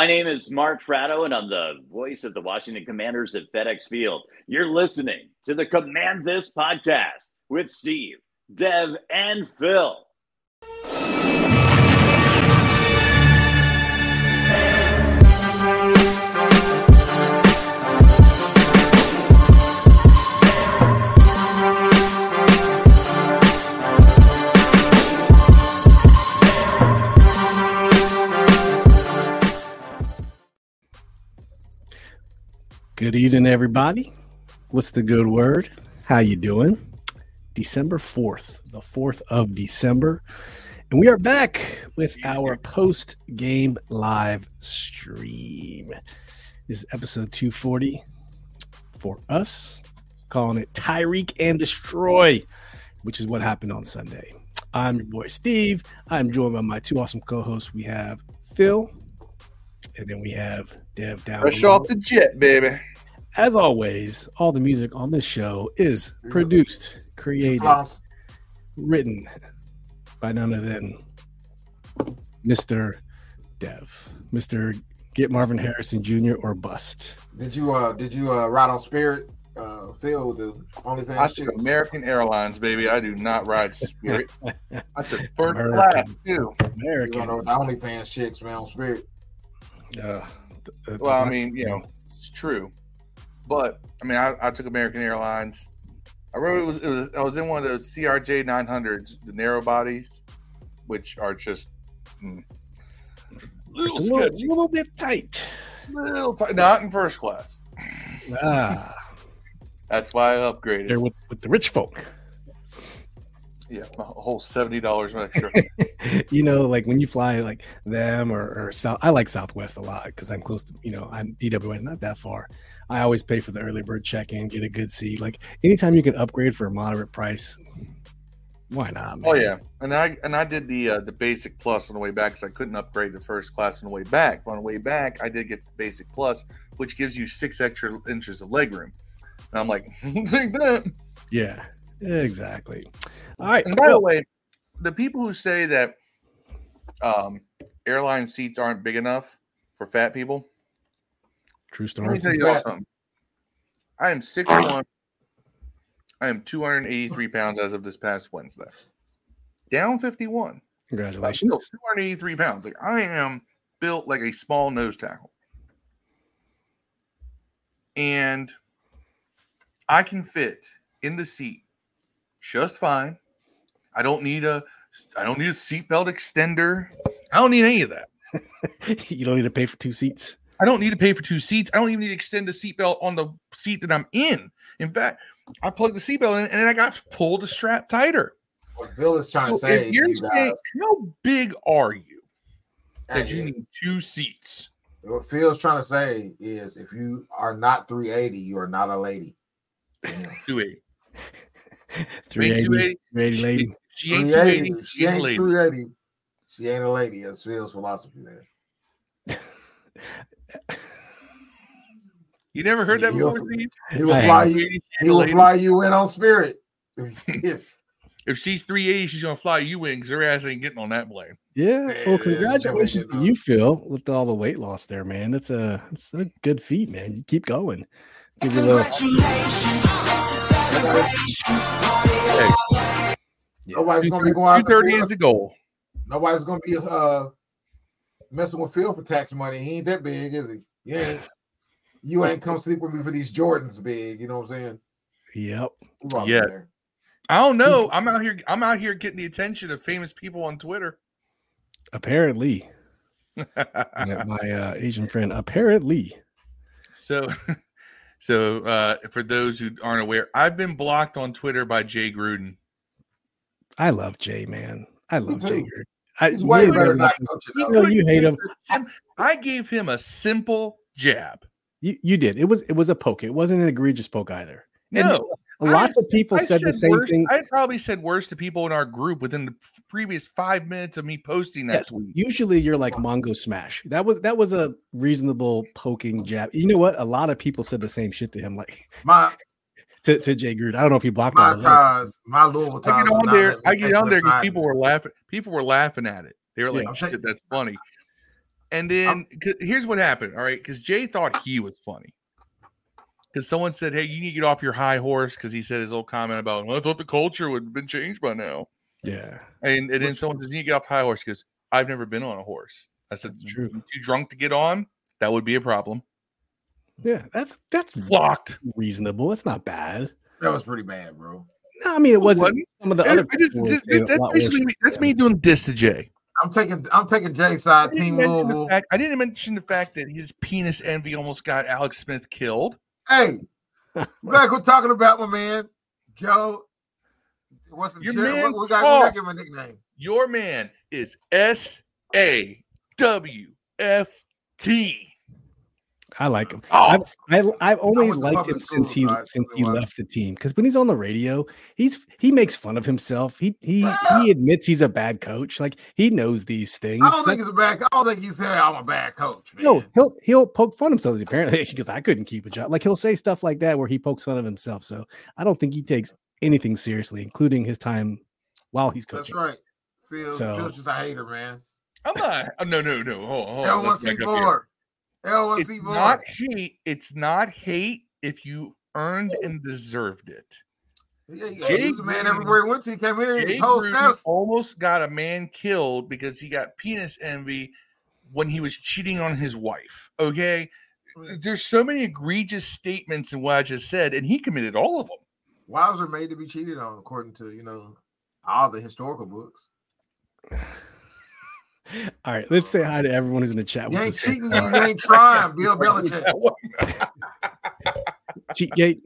My name is Mark Fratto, and I'm the voice of the Washington Commanders at FedEx Field. You're listening to the Command This podcast with Steve, Dev, and Phil. Good evening, everybody. What's the good word? How you doing? December 4th, the 4th of December. And we are back with our post-game live stream. This is episode 240 for us, calling it Tyreek and Destroy, which is what happened on Sunday. I'm your boy Steve. I'm joined by my two awesome co-hosts. We have Phil, and then we have Dev down. Fresh below. off the jet, baby. As always, all the music on this show is produced, created, Floss. written by none other than Mr. Dev, Mr. Get Marvin Harrison Jr. or bust. Did you uh did you uh ride on Spirit uh Phil with the OnlyFans I chicks? took American Airlines, baby. I do not ride Spirit. I took first American. class too. You rode American. with the OnlyFans chicks, man, on Spirit. Uh, Well, I mean, you know, it's true. But I mean, I, I took American Airlines. I remember it was, it was I was in one of those CRJ 900s, the narrow bodies, which are just mm, little a little, little bit tight. little tight. Not in first class. Ah, That's why I upgraded. they're with, with the rich folk. Yeah, a whole seventy dollars extra. you know, like when you fly like them or, or South, I like Southwest a lot because I'm close to, you know, I'm DWI, not that far. I always pay for the early bird check in, get a good seat. Like anytime you can upgrade for a moderate price, why not? Man? Oh yeah, and I and I did the uh, the basic plus on the way back because I couldn't upgrade to first class on the way back. But on the way back, I did get the basic plus, which gives you six extra inches of legroom. And I'm like, take that. yeah, exactly. All right. And by the way, the people who say that um, airline seats aren't big enough for fat people, true story. let me tell you all something. I am six one. I am 283 pounds as of this past Wednesday. Down 51. Congratulations. still 283 pounds. Like I am built like a small nose tackle. And I can fit in the seat just fine. I don't need a I don't need a seatbelt extender. I don't need any of that. you don't need to pay for two seats. I don't need to pay for two seats. I don't even need to extend the seatbelt on the seat that I'm in. In fact, I plugged the seatbelt in and then I got pulled the strap tighter. What Phil is trying to say if you're uh, saying, guys, how big are you that you need two seats? what Phil's trying to say is if you are not 380, you are not a lady. Yeah. 280. 380, 380 She, lady. she ain't 280. 380, She She ain't a lady. 380. She ain't a lady. That's Phil's philosophy there. You never heard that He'll- before, Steve? He will fly you. She He will fly you in on Spirit. If she's 380, she's gonna fly you in because her ass ain't getting on that plane. Yeah. Yeah, Well, congratulations definitely to you, Phil, with all the weight loss there, man. That's a that's a good feat, man. You keep going. Give you a little. Nobody's gonna be going out 230 the is the goal. Nobody's gonna be uh messing with Phil for tax money. He ain't that big, is he? You ain't you ain't come sleep with me for these Jordans big, you know what I'm saying? Yep. Yeah. there? I don't know. I'm out here. I'm out here getting the attention of famous people on Twitter. Apparently, my, my uh, Asian friend. Apparently, so, so uh, for those who aren't aware, I've been blocked on Twitter by Jay Gruden. I love Jay, man. I love Jay. too. Gerd. I, He's way you better than I coach He it know you hate him. Sim- I gave him a simple jab. You, you did. It was it was a poke. It wasn't an egregious poke either. And No, lots I- of people I said the same worse, thing. I probably said worse to people in our group within the previous five minutes of me posting that Yes, tweet. usually you're like Mongo Smash. That was that was a reasonable poking jab. You know what? A lot of people said the same shit to him, like My to, to Jay Gruden. I don't know if he blocked my of them. ties, my Louisville ties. I get on there. I get on there because people were laughing. People were laughing at it. They were like, Yeah. I'm "Shit, that's funny." And then here's what happened. All right, because Jay thought he was funny. Because someone said, "Hey, you need to get off your high horse," because he said his old comment about, well, "I thought the culture would have been changed by now." Yeah, And, and then someone says, "You need to get off high horse," because I've never been on a horse. I said, That's true. Too drunk to get on? That would be a problem." yeah. That's that's Locked. reasonable. It's not bad. That was pretty bad, bro. No, I mean it wasn't. wasn't. Some of the Hey, other I just- people were this- saying this- a that's basically me- that's me doing diss to Jay. I'm taking I'm taking Jay's side, I didn't, Team mention Louisville. fact, I didn't mention the fact that his penis envy almost got Alex Smith killed. Hey, we gotta quit talking about my man, Joe. What's the Your Joe? man What, we got, we gotta give him a nickname. Your man is S A W F T. I like him. Oh, I've, I, I've only liked him since he school, so I since he know why. left the team because when he's on the radio, he's he makes fun of himself. He he Yeah. he ah! admits he's a bad coach. Like he knows these things. I don't Like, think he's a bad. I don't think he said I'm a bad coach. Man. no, he'll he'll poke fun of himself. Apparently, because I couldn't keep a job. Like he'll say stuff like that where he pokes fun of himself. So I don't think he takes anything seriously, including his time while he's coaching. that's right. Phil, So- Phil's just a hater, man. I'm not. oh, no, no, no. Hold, hold on. L one let's C back up here. four. L one It's not hate. It's not hate if you earned and deserved it. Yeah, yeah. Jay He was a man Gruden- everywhere he went to. He came here. Jay His whole Gruden almost got a man killed because he got penis envy when he was cheating on his wife. Okay, there's so many egregious statements in what I just said, and he committed all of them. Wives are made to be cheated on, according to you know all the historical books. All right, let's say hi to everyone who's in the chat. You with ain't us. cheating, you ain't trying. Bill Belichick. Cheatgate,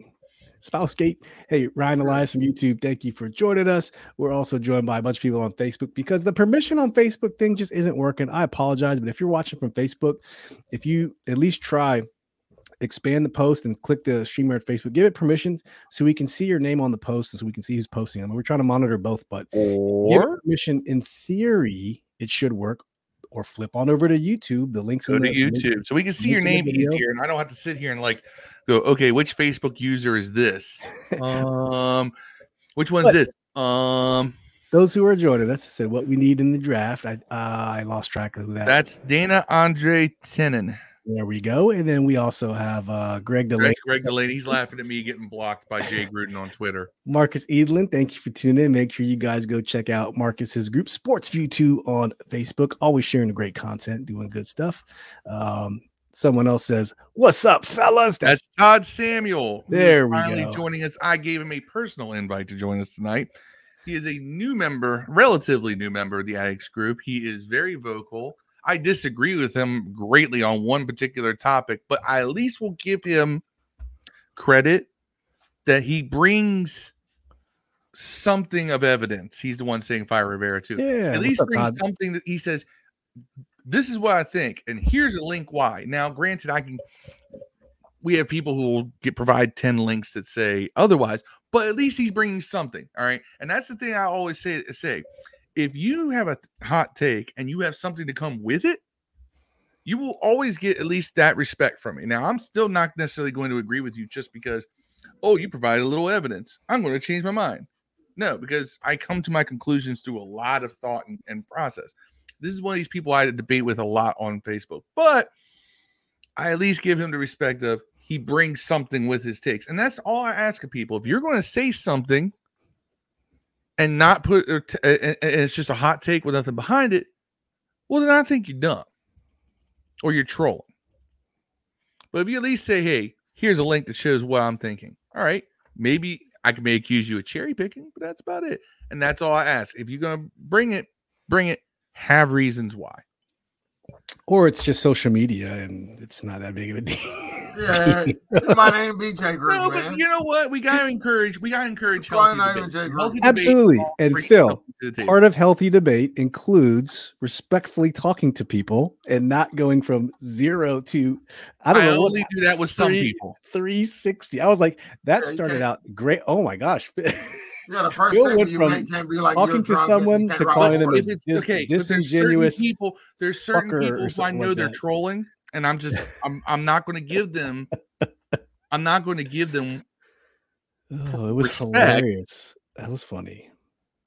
Spousegate. Hey, Ryan Elias from YouTube, thank you for joining us. We're also joined by a bunch of people on Facebook because the permission on Facebook thing just isn't working. I apologize, but if you're watching from Facebook, if you at least try expand the post and click the streamer at Facebook, give it permissions so we can see your name on the post and so we can see who's posting them. We're trying to monitor both, but give it Or permission in theory, it should work. Or flip on over to YouTube. The links go to the YouTube so we can see your name easier, and I don't have to sit here and like go, okay, which Facebook user is this? um, which one's But- this? Um, those who are joining us said what we need in the draft. I uh, I lost track of who that. that's Dana Andre Tenen. There we go. And then we also have uh, Greg Delaney, That's Greg Delaney. He's laughing at me getting blocked by Jay Gruden on Twitter. Marcus Edlin. Thank you for tuning in. Make sure you guys go check out Marcus's group, Sports View Two, on Facebook. Always sharing the great content, doing good stuff. Um, someone else says, "What's up, fellas?" That's Todd Samuel. There we finally go. joining us. I gave him a personal invite to join us tonight. He is a new member, relatively new member of the Addicts group. He is very vocal. I disagree with him greatly on one particular topic, but I at least will give him credit that he brings something of evidence. He's the one saying Fire Rivera too yeah. at least brings Todd? something that he says this is what i think and here's a link why now granted i can we have people who will get provide 10 links that say otherwise but at least he's bringing something all right and that's the thing i always say say if you have a hot take and you have something to come with it you will always get at least that respect from me now i'm still not necessarily going to agree with you just because oh you provided a little evidence i'm going to change my mind no, because I come to my conclusions through a lot of thought and, and process. This is one of these people I debate with a lot on Facebook, but I at least give him the respect of he brings something with his takes. And that's all I ask of people. If you're going to say something and not put, or t- and it's just a hot take with nothing behind it, well, then I think you're dumb or you're trolling. But if you at least say, hey, here's a link that shows what I'm thinking, all right, maybe I can may accuse you of cherry picking, but that's about it. And that's all I ask. If you're gonna bring it, bring it. Have reasons why. or it's just social media and it's not that big of a deal. Yeah, my name be Jay Gruden, No, man. but you know what? We gotta encourage. We gotta encourage Probably healthy not even debate. Jay Healthy debate Absolutely. involves And Phil, something to the table. Part of healthy debate includes respectfully talking to people and not going from zero to I I, don't know what only do that with some people. 360. I was like, that Yeah, started out great. Oh my gosh. yeah, the first Bill thing went you from can't be like talking to someone to rock calling them a If it's dis- okay, but there's certain people. There's certain people who I know like they're that. trolling, and I'm just I'm I'm not going to give them. I'm not going to give them Oh, it was respect. hilarious. That was funny.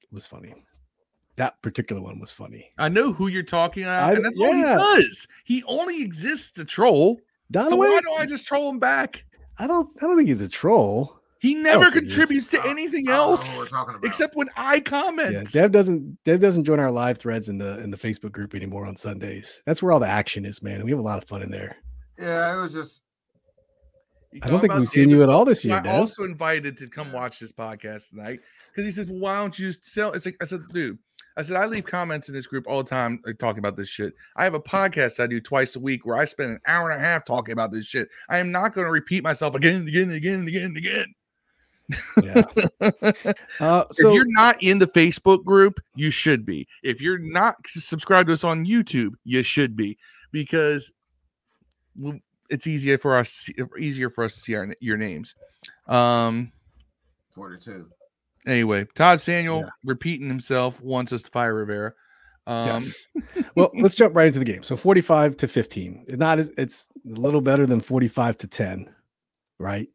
It was funny. that particular one was funny. I know who you're talking about, I- and that's all he yeah. does. He only exists to troll. So Donaway, why don't I just troll him back? I don't I don't think he's a troll. He never think contributes to anything I don't know who else we're talking about. except when I comment. Yeah, Dev doesn't Dev doesn't join our live threads in the in the Facebook group anymore on Sundays. That's where all the action is, man. We have a lot of fun in there. yeah, it was just I don't think we've seen you at all this who year, I Dev. also invited to come watch this podcast tonight because he says, well, "Why don't you sell?" It's like I said, dude. I said I leave comments in this group all the time like, talking about this shit. I have a podcast I do twice a week where I spend an hour and a half talking about this shit. I am not going to repeat myself again and again and again and again and again. Yeah. Uh, so if you're not in the Facebook group, you should be. If you're not subscribed to us on YouTube, you should be because it's easier for us easier for us to see our, your names. Um. 42. Anyway, Todd Samuel Yeah. repeating himself wants us to fire Rivera. Um, yes. well, let's jump right into the game. So 45 to 15. It's not as it's a little better than 45 to 10, right?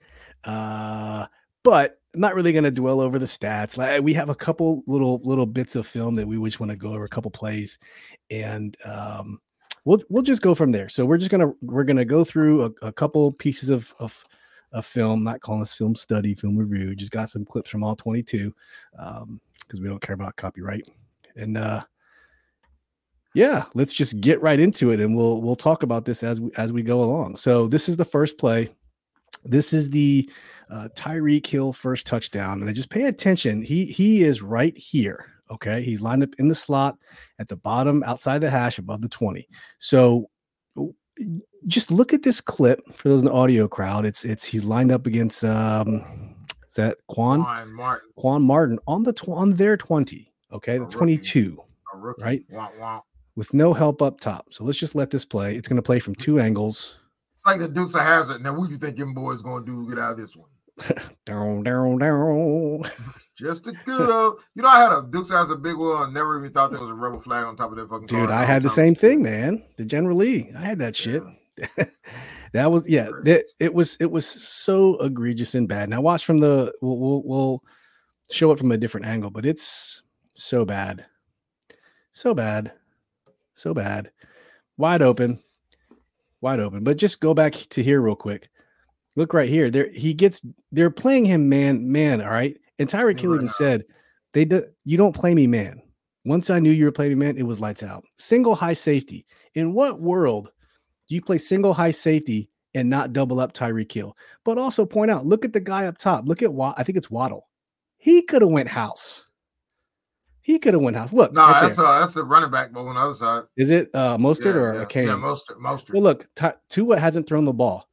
Uh, but I'm not really going to dwell over the stats. Like we have a couple little little bits of film that we just want to go over a couple plays, and um, we'll we'll just go from there. So we're just gonna we're gonna go through a, a couple pieces of of of film. Not calling this film study, film review. Just got some clips from all 22 because we don't care about copyright. And uh, yeah, let's just get right into it, and we'll we'll talk about this as we as we go along. So this is the first play. This is the uh, Tyreek Hill first touchdown, and I just pay attention. He he is right here. Okay, he's lined up in the slot at the bottom, outside the hash, above the twenty. So just look at this clip for those in the audio crowd. It's it's he's lined up against um, is that Quan Ryan Martin, Quan Martin on the tw- on their twenty. Okay, the twenty two. Right. Wah, wah. with no help up top. So let's just let this play. It's going to play from two angles. It's like the Dukes of Hazzard. Now, what do you think them boys going to do get out of this one? Down, down, down. Just a good old. You know, I had a Dukes of Hazzard big one. and Never even thought there was a rebel flag on top of that fucking. Dude, I had the same thing, man. The General Lee. I had that shit. that was yeah. That it was it was so egregious and bad. Now watch from the we'll, we'll we'll show it from a different angle, but it's so bad, so bad, so bad. Wide open, wide open. But just go back to here real quick. Look right here. There he gets. They're playing him man man. All right. And Tyreek Hill even said, "They do, you don't play me man." Once I knew you were playing me man, it was lights out. Single high safety. In what world do you play single high safety and not double up Tyreek Hill? But also point out, look at the guy up top. Look at Watt. I think it's Waddle. He could have went house. He could have went house. Look, No, right that's there. a that's a running back, but on the other side, is it uh Mostert yeah, or yeah, Kane? Yeah, Mostert, Mostert. Well, look, Ty- Tua hasn't thrown the ball.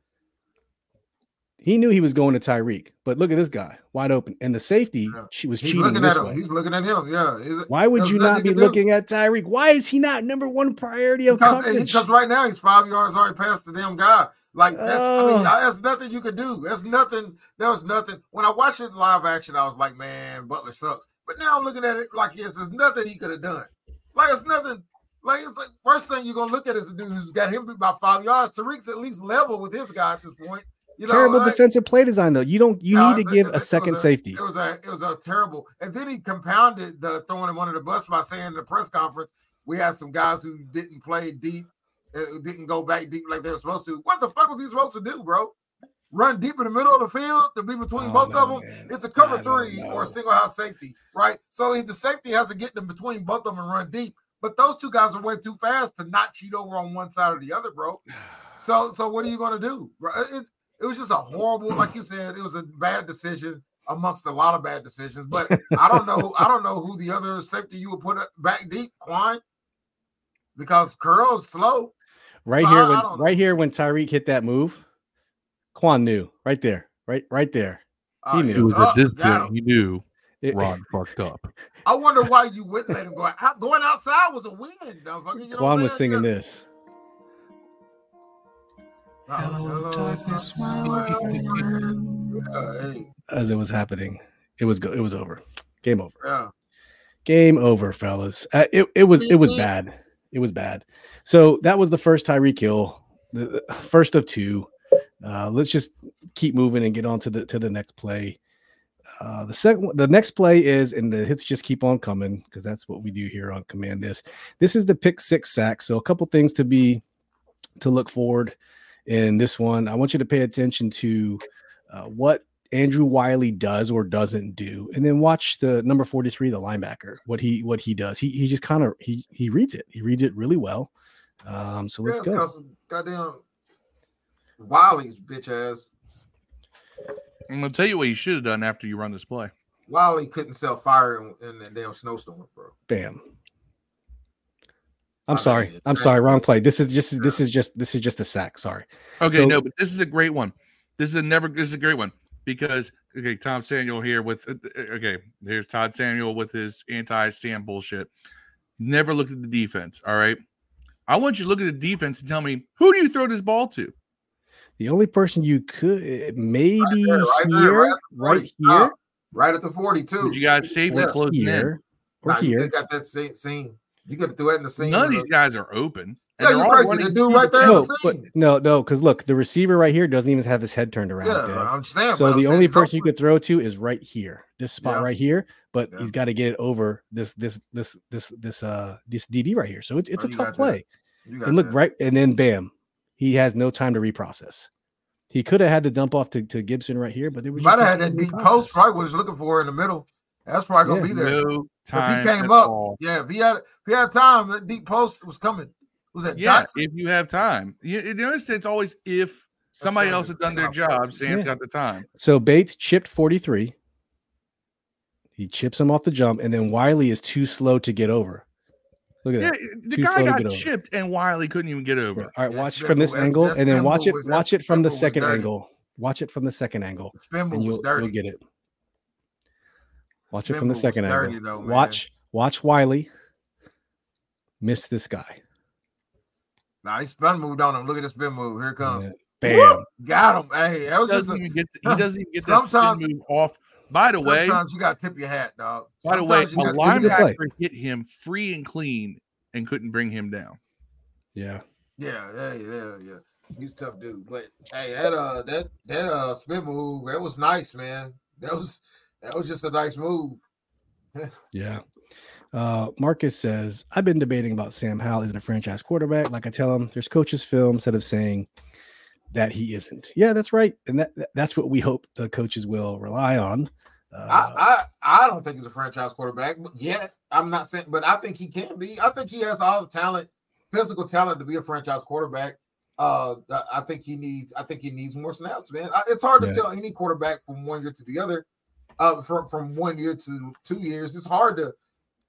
He knew he was going to Tyreek, but look at this guy wide open, and the safety Yeah. she was He's cheating looking this at him. way. He's looking at him. Yeah. Is it, Why would you not be can do. looking at Tyreek? Why is he not number one priority of because, coverage? because right now he's five yards already past the damn guy. Like that's I mean, Oh. I- that's nothing you could do. That's nothing. There was nothing. When I watched it live action, I was like, man, Butler sucks. But now I'm looking at it like yes, there's nothing he could have done. Like it's nothing. Like it's like first thing you're gonna look at is a dude who's got him about five yards. Tyreek's at least level with his guy at this point. You know, Terrible like- defensive play design, though. You don't. You no, need to it's- give a second safety. It was a it was a terrible, and then he compounded the throwing him under the bus by saying in the press conference, "We had some guys who didn't play deep, didn't go back deep like they were supposed to." What the fuck was he supposed to do, bro? Run deep in the middle of the field to be between Oh, both of them? man. It's a cover three know. or a single house safety, right? So the safety has to get them between both of them and run deep. But those two guys are way too fast to not cheat over on one side or the other, bro. So, so what are you going to do? It, it was just a horrible, like you said, it was a bad decision amongst a lot of bad decisions. But I don't know, I don't know who the other safety you would put back deep, Quine, because Curl's slow. Right So here, I- I when right here when Tyreek hit that move, Quan knew right there, right, right there. Uh, He knew. It was uh, at this point he knew It- Ron fucked up. I wonder why you wouldn't let him go out. Going outside was a win, motherfucker. You know Quan was singing saying? this. Hello, darkness, my friend. Yeah, hey, as it was happening. It was go- it was over. Game over. yeah. Game over, fellas. Uh, it it was it was bad. It was bad. So that was the first Tyreek Hill, the first of two. Uh, let's just keep moving and get on to the to the next play. Uh, the second, the next play is, and the hits just keep on coming because that's what we do here on Command This. This is the pick six sack. So a couple things to be to look forward in this one. I want you to pay attention to uh, what Andrew Wylie does or doesn't do, and then watch the number forty three, the linebacker, what he what he does. He he just kind of he he reads it. He reads it really well. Um, so let's Yeah, go. Goddamn Wylie's bitch ass. I'm gonna tell you what you should have done after you run this play. Wylie couldn't sell fire in, in that damn snowstorm, bro. Bam. I I'm sorry. I'm sorry. Wrong play. This is just this is just this is just a sack. Sorry. Okay, So- no, but this is a great one. This is a never. This is a great one because okay, Tom Samuel here with uh, okay. Here's Todd Samuel with his anti-Sam bullshit. Never looked at the defense. All right, I want you to look at the defense and tell me who do you throw this ball to? The only person you could maybe there, right there, here, right at the right 40. here, Right at the 42. Did you guys safely Yeah. closing in? here, or Nah, you got that same scene. You could do it in the scene. None of these guys are open. Yeah, they're you crazy. The dude right there No, the but no, no, because look, the receiver right here doesn't even have his head turned around. Yeah, Dev. I'm saying. So but I'm the only it's person you could throw to is right here, this spot Yeah. right here. But Yeah. he's got to get it over this, this, this, this, this, uh, this DB right here. So it's it's Oh, a tough got that. play. You got And look that. right, and then bam, he has no time to reprocess. He could have had the dump off to, to Gibson right here, but there was You just might have had that to deep post. reprocess. Probably what he's looking for in the middle. That's probably gonna Yeah. be there. No If time. he came up, all. yeah. If he had, if he had time, that deep post was coming. Was that Yeah, Dotson? if you have time. You, you notice it's always if somebody Sam else is has done their out first. job. Sam's Yeah. got the time. So Bates chipped 43. He chips him off the jump, and then Wylie is too slow to get over. Look at Yeah, that. Eh, the Too guy got chipped, and Wylie couldn't even get over. Yeah, All right, watch spin from this move- angle, and then watch it. was- Watch it from the second angle. Watch it from the second angle, The spin move and you'll you'll get it. Watch Spin it from the second dirty, angle. though, watch watch Wylie miss this guy. Nah, he spin moved on him. Look at this spin move. Here it comes. Yeah. Bam. Got him. Hey, that He was just doesn't a, even get. He doesn't even get that spin move off. By the way, sometimes you got to tip your hat, dog. by the way, Sometimes a you got- got it's a good play. linebacker hit him free and clean and couldn't bring him down. Yeah. Yeah, yeah, yeah, yeah. He's a tough dude. But hey, that uh that that uh spin move, that was nice, man. That was that was just a nice move. Yeah. Uh, Marcus says, I've been debating about Sam Howell isn't a franchise quarterback. Like I tell him, there's coaches' film instead of saying that he isn't. Yeah, that's right. And that, that- that's what we hope the coaches will rely on. Uh, I, I I don't think he's a franchise quarterback, yet I'm not saying, but I think he can be. I think he has all the talent, physical talent to be a franchise quarterback. Uh, I- I think he needs. I think he needs more snaps, man. I, it's hard to Yeah. tell any quarterback from one year to the other. Uh, from from one year to two years, it's hard to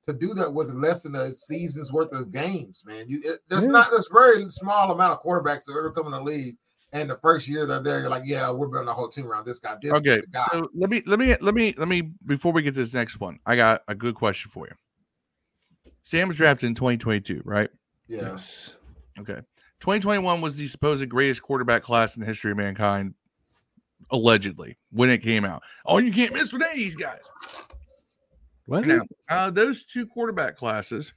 to do that with less than a season's worth of games, man. You it, there's Yeah. not there's very small amount of quarterbacks that ever come in the league, and the first year that they're there, you're like, yeah, we're building a whole team around this guy. This Okay, the guy. so let me let me let me let me before we get to this next one, I got a good question for you. Sam was drafted in 2022, right? yes. Okay. 2021 was the supposed greatest quarterback class in the history of mankind, allegedly, when it came out. Oh, you can't miss with these guys. What? Now, uh, those two quarterback classes,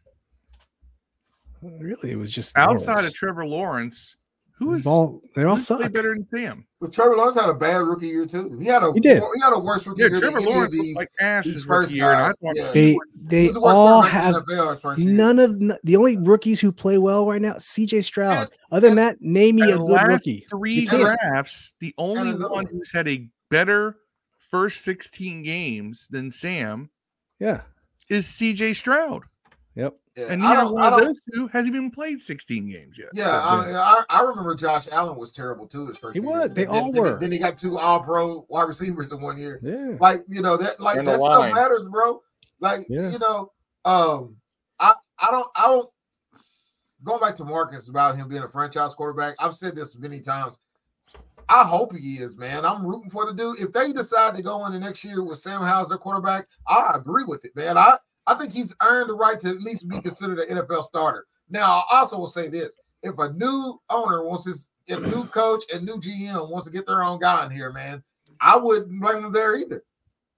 really? It was just outside Lawrence. of Trevor Lawrence, who is all, they all who's suck. better than Sam? But Trevor Lawrence had a bad rookie year too. He had a He did. He had a worse rookie Yeah, year Trevor than any Lawrence these. like ass his first year, I guys, yeah. They they the all quarterback in have the NFL his first year. none of n- the only rookies who play well right now. C.J. Stroud. And- Other than that, name me a good last rookie. Three drafts, the only one one. who's had a better first 16 games than Sam Yeah. is CJ Stroud. Yep. Yeah, And I neither one of those two has even played 16 games yet. Yeah, So, I, I, I remember Josh Allen was terrible too. His first He year. was. They Then- all then, were. Then he got two All Pro wide receivers in one year. Yeah. Like you know that like And the that stuff line. matters, bro. Like Yeah. you know, um, I I don't I don't. Going back to Marcus about him being a franchise quarterback, I've said this many times. I hope he is, man. I'm rooting for the dude. If they decide to go in the next year with Sam Howell as their quarterback, I agree with it, man. I, I think he's earned the right to at least be considered an NFL starter. Now, I also will say this: if a new owner wants his, if a new coach and new GM wants to get their own guy in here, man, I wouldn't blame them there either.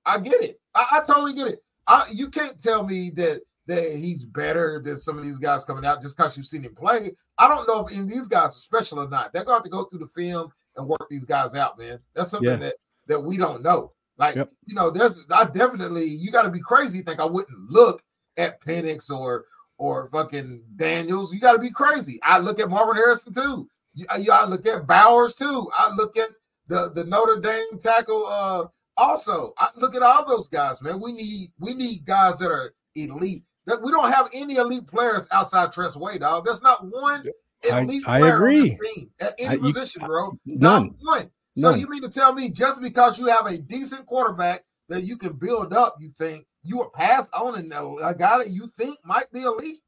I get it. I, I totally get it. I, you can't tell me that that he's better than some of these guys coming out just because you've seen him play. I don't know if any of these guys are special or not. They're going to have to go through the film and work these guys out, man. That's something Yeah. that that we don't know. Like, Yep. you know, there's I definitely you got to be crazy. Think I wouldn't look at Penix or or fucking Daniels. You got to be crazy. I look at Marvin Harrison too. You, you I look at Bowers too. I look at the the Notre Dame tackle. Uh, also, I look at all those guys, man. We need we need guys that are elite. That we don't have any elite players outside Tress dog. There's not one I- elite I player on this agree. team at any I- you- position, bro. None. Not one. So None. you mean to tell me just because you have a decent quarterback that you can build up, you think you would pass on and a guy that you think might be elite?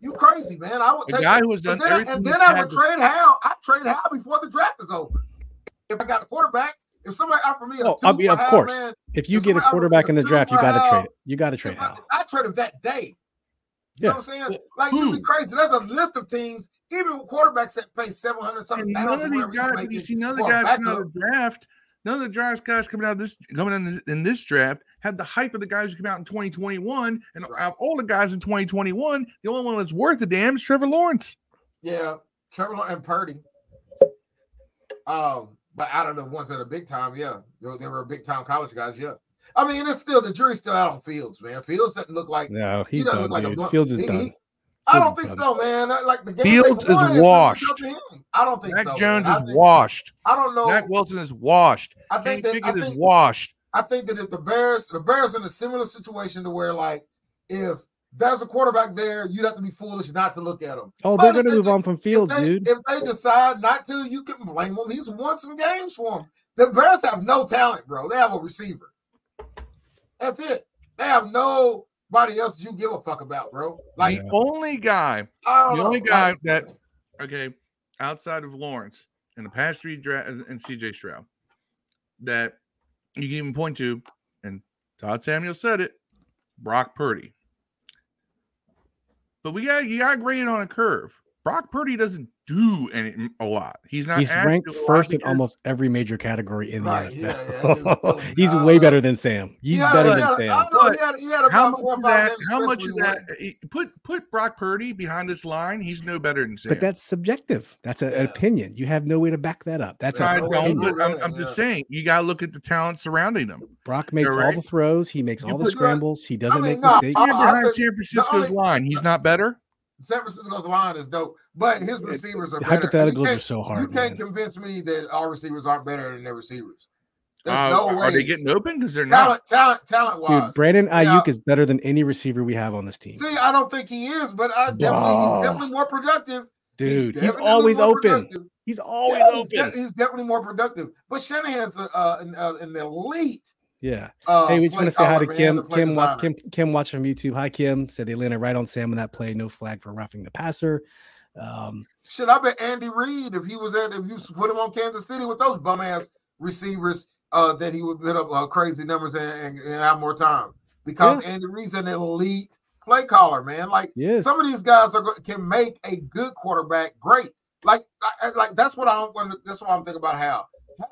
You crazy, man. I would A take guy who has and done then, everything. and then I would trade Hal. I trade Hal before the draft is over. If I got a quarterback, if somebody offered me a Oh, two I mean, for of Hal, course. man, If you If get a quarterback in the draft, you got to trade it. You got to trade if I, Hal. I trade him that day. You know what I'm saying? Like who? you'd be crazy. There's a list of teams, even with quarterbacks that pay seven hundred something. And none of these guys, you making see, none of the guys coming out of the draft, none of the draft guys coming out this coming in, in this draft had the hype of the guys who came out in 2021. And Right. out of all the guys in 2021, the only one that's worth a damn is Trevor Lawrence. Yeah, Trevor Lawrence and Purdy. Um, but out of the ones that are big time, yeah, they were big time college guys. Yeah, I mean, it's still the jury's still out on Fields, man. Fields doesn't look like No, he doesn't done, look like a dude. Fields is he- done. he- I don't think so, man. Like the game Fields is washed. up to him. I don't think Mac so. Jones man. is think, washed. I don't know. Mac Wilson is washed. I Kenny think that I Pickett is washed. I think that if the Bears, the Bears in a similar situation to where like if there's a quarterback there, you'd have to be foolish not to look at him. Oh, they're going to they- move on from Fields, if they, dude. If they decide not to, you can blame him. He's won some games for him. The Bears have no talent, bro. They have a receiver. That's it. They have nobody else you give a fuck about, bro. Like the only guy, the know, only guy like- that, okay, outside of Lawrence and the past three draft and CJ Stroud, that you can even point to, and Todd Samuel said it, Brock Purdy. But we got you got to grade it on a curve. Brock Purdy doesn't do any a lot. He's not. He's ranked do a first in almost every major category in the Right, yeah, yeah, NFL. he's uh, way better than Sam. He's He had- better he than had- Sam. I don't know, But he had, he had How much four of that? How much of that? eh, Put put Brock Purdy behind this line. He's no better than Sam. But that's subjective. That's a- an opinion. You have no way to back that up. That's I don't, but I'm, I'm just saying you got to look at the talent surrounding him. Brock makes You're all right. the throws. He makes You all the put- scrambles. He doesn't mean, make no, mistakes. I- Stand I behind San Francisco's line. He's not better. San Francisco's line is dope, but his receivers are better. Hypotheticals are so hard. You can't man. convince me that our receivers aren't better than their receivers. There's Uh, no way. Are they getting open? Because they're not. talent, talent, talent wise? Dude, Brandon. Aiyuk is better than any receiver we have on this team. See, I don't think he is, but I definitely he's definitely more productive. Dude, he's definitely always open. productive. He's always Yeah, he's, open. de- he's definitely more productive. But Shanahan's a, uh, an, uh, an elite. Yeah. Uh, Hey, we just want to say hi to Kim. Kim, watch. Kim, Kim, watch from YouTube. Hi, Kim. Said they landed right on Sam in that play. No flag for roughing the passer. Um, Shit, I bet Andy Reid, if he was at, if you put him on Kansas City with those bum ass receivers, uh, that he would put up uh, crazy numbers and, and, and have more time because Andy Reid's an elite play caller, man. Like yes. some of these guys are can make a good quarterback great. Like, I, like that's what I'm. That's what I'm thinking about. How,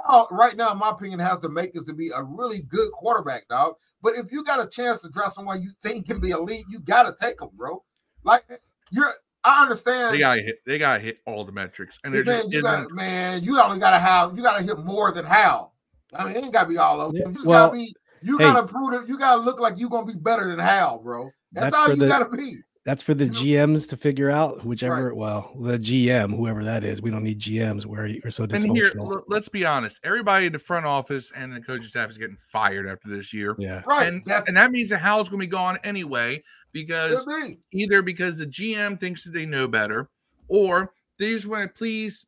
how right now, in my opinion, has the makers to be a really good quarterback, dog. But if you got a chance to draft someone you think can be elite, you got to take them, bro. Like you're. I understand. They got to hit. They got to hit all the metrics, and there man, just you gotta, man, you only gotta have you gotta hit more than Hal. I mean, it ain't gotta be all over. Yeah, You just well, gotta be. You hey. gotta prove it. You gotta look like you're gonna be better than Hal, bro. That's, That's all you the- gotta be. That's for the you GMs to figure out. Whichever, well, the GM, whoever that is. We don't need GMs. We're, we're so And here, l- let's be honest. Everybody in the front office and the coaching staff is getting fired after this year, yeah. Right. and that's and that means that Hal's going to be gone anyway because be. either because the GM thinks that they know better, or they just want to please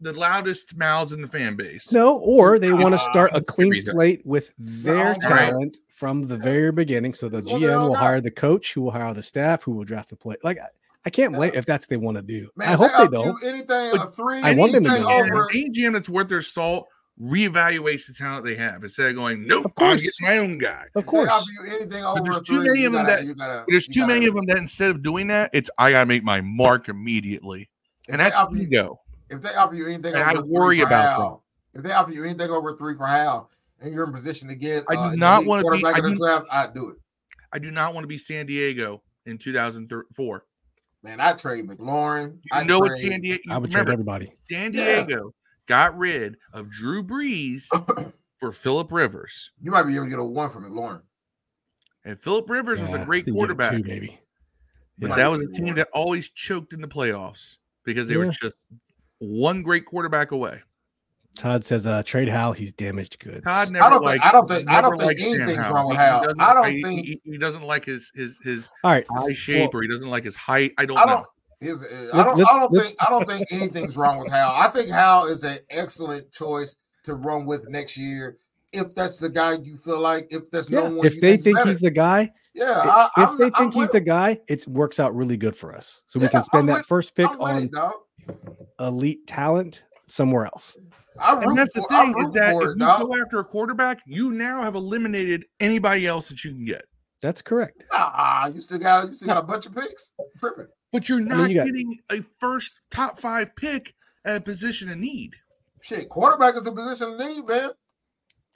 the loudest mouths in the fan base. No, or they want to start a Uh, clean could be that. slate with their No, right. talent from the very beginning. So the Well, GM will got- hire the coach, who will hire the staff, who will draft the play. Like I, I can't blame if that's what they want to do. Man, I hope they offer don't. you Anything But a three, I want them to anything do it. And over. any GM that's worth their salt reevaluates the talent they have instead of going, nope, Of I'm course. getting my own guy. Of course. they cour's offer you anything over there's too many of them gotta- that- gotta- There's too gotta- many of them that instead of doing that, it's I gotta make my mark immediately, and that's offer you- ego. If they offer you anything And over three worry for about Hal, if they offer you anything over three for Hal, and you're in position to get, I do uh, not wanna be- I do- draft, I'd do it. I do not want to be San Diego in 2004. Man, I trade McLaurin. You I know what San Diego? I would trade everybody. San Yeah. Diego got rid of Drew Brees for Philip Rivers. You might be able to get a one from McLaurin. And Philip Rivers was a great quarterback, two, maybe. but Yeah. that was a team that always choked in the playoffs because they were just one great quarterback away. Todd says, uh, trade Hal. He's damaged goods. Todd never I don't think- I don't think- I don't think liked Sam anything's Howell. wrong with He- he I don't he- think- he, he doesn't like his his his All right. eye shape well, or he doesn't like his height. I don't I know. don't. His, uh, I Let's- don't. let's- I don't let's- think. I don't think anything's wrong with Hal. I think Hal is an excellent choice to run with next year. If that's the guy you feel like, if there's no one, if you they think better. he's the guy, yeah, i- I, if I'm- they I'm think he's with the guy, it works out really good for us. So we can spend I'm that with- first pick I'm on it, dog. Elite talent somewhere else. I'm And that's the rooting for- I'm thing is that if it, you dog. go after a quarterback, you now have eliminated anybody else that you can get. That's correct. Ah, you still got you still got a bunch of picks. Tripping. But you're mean, not you got- getting a first top five pick at a position of need. Shit, quarterback is a position of need, man.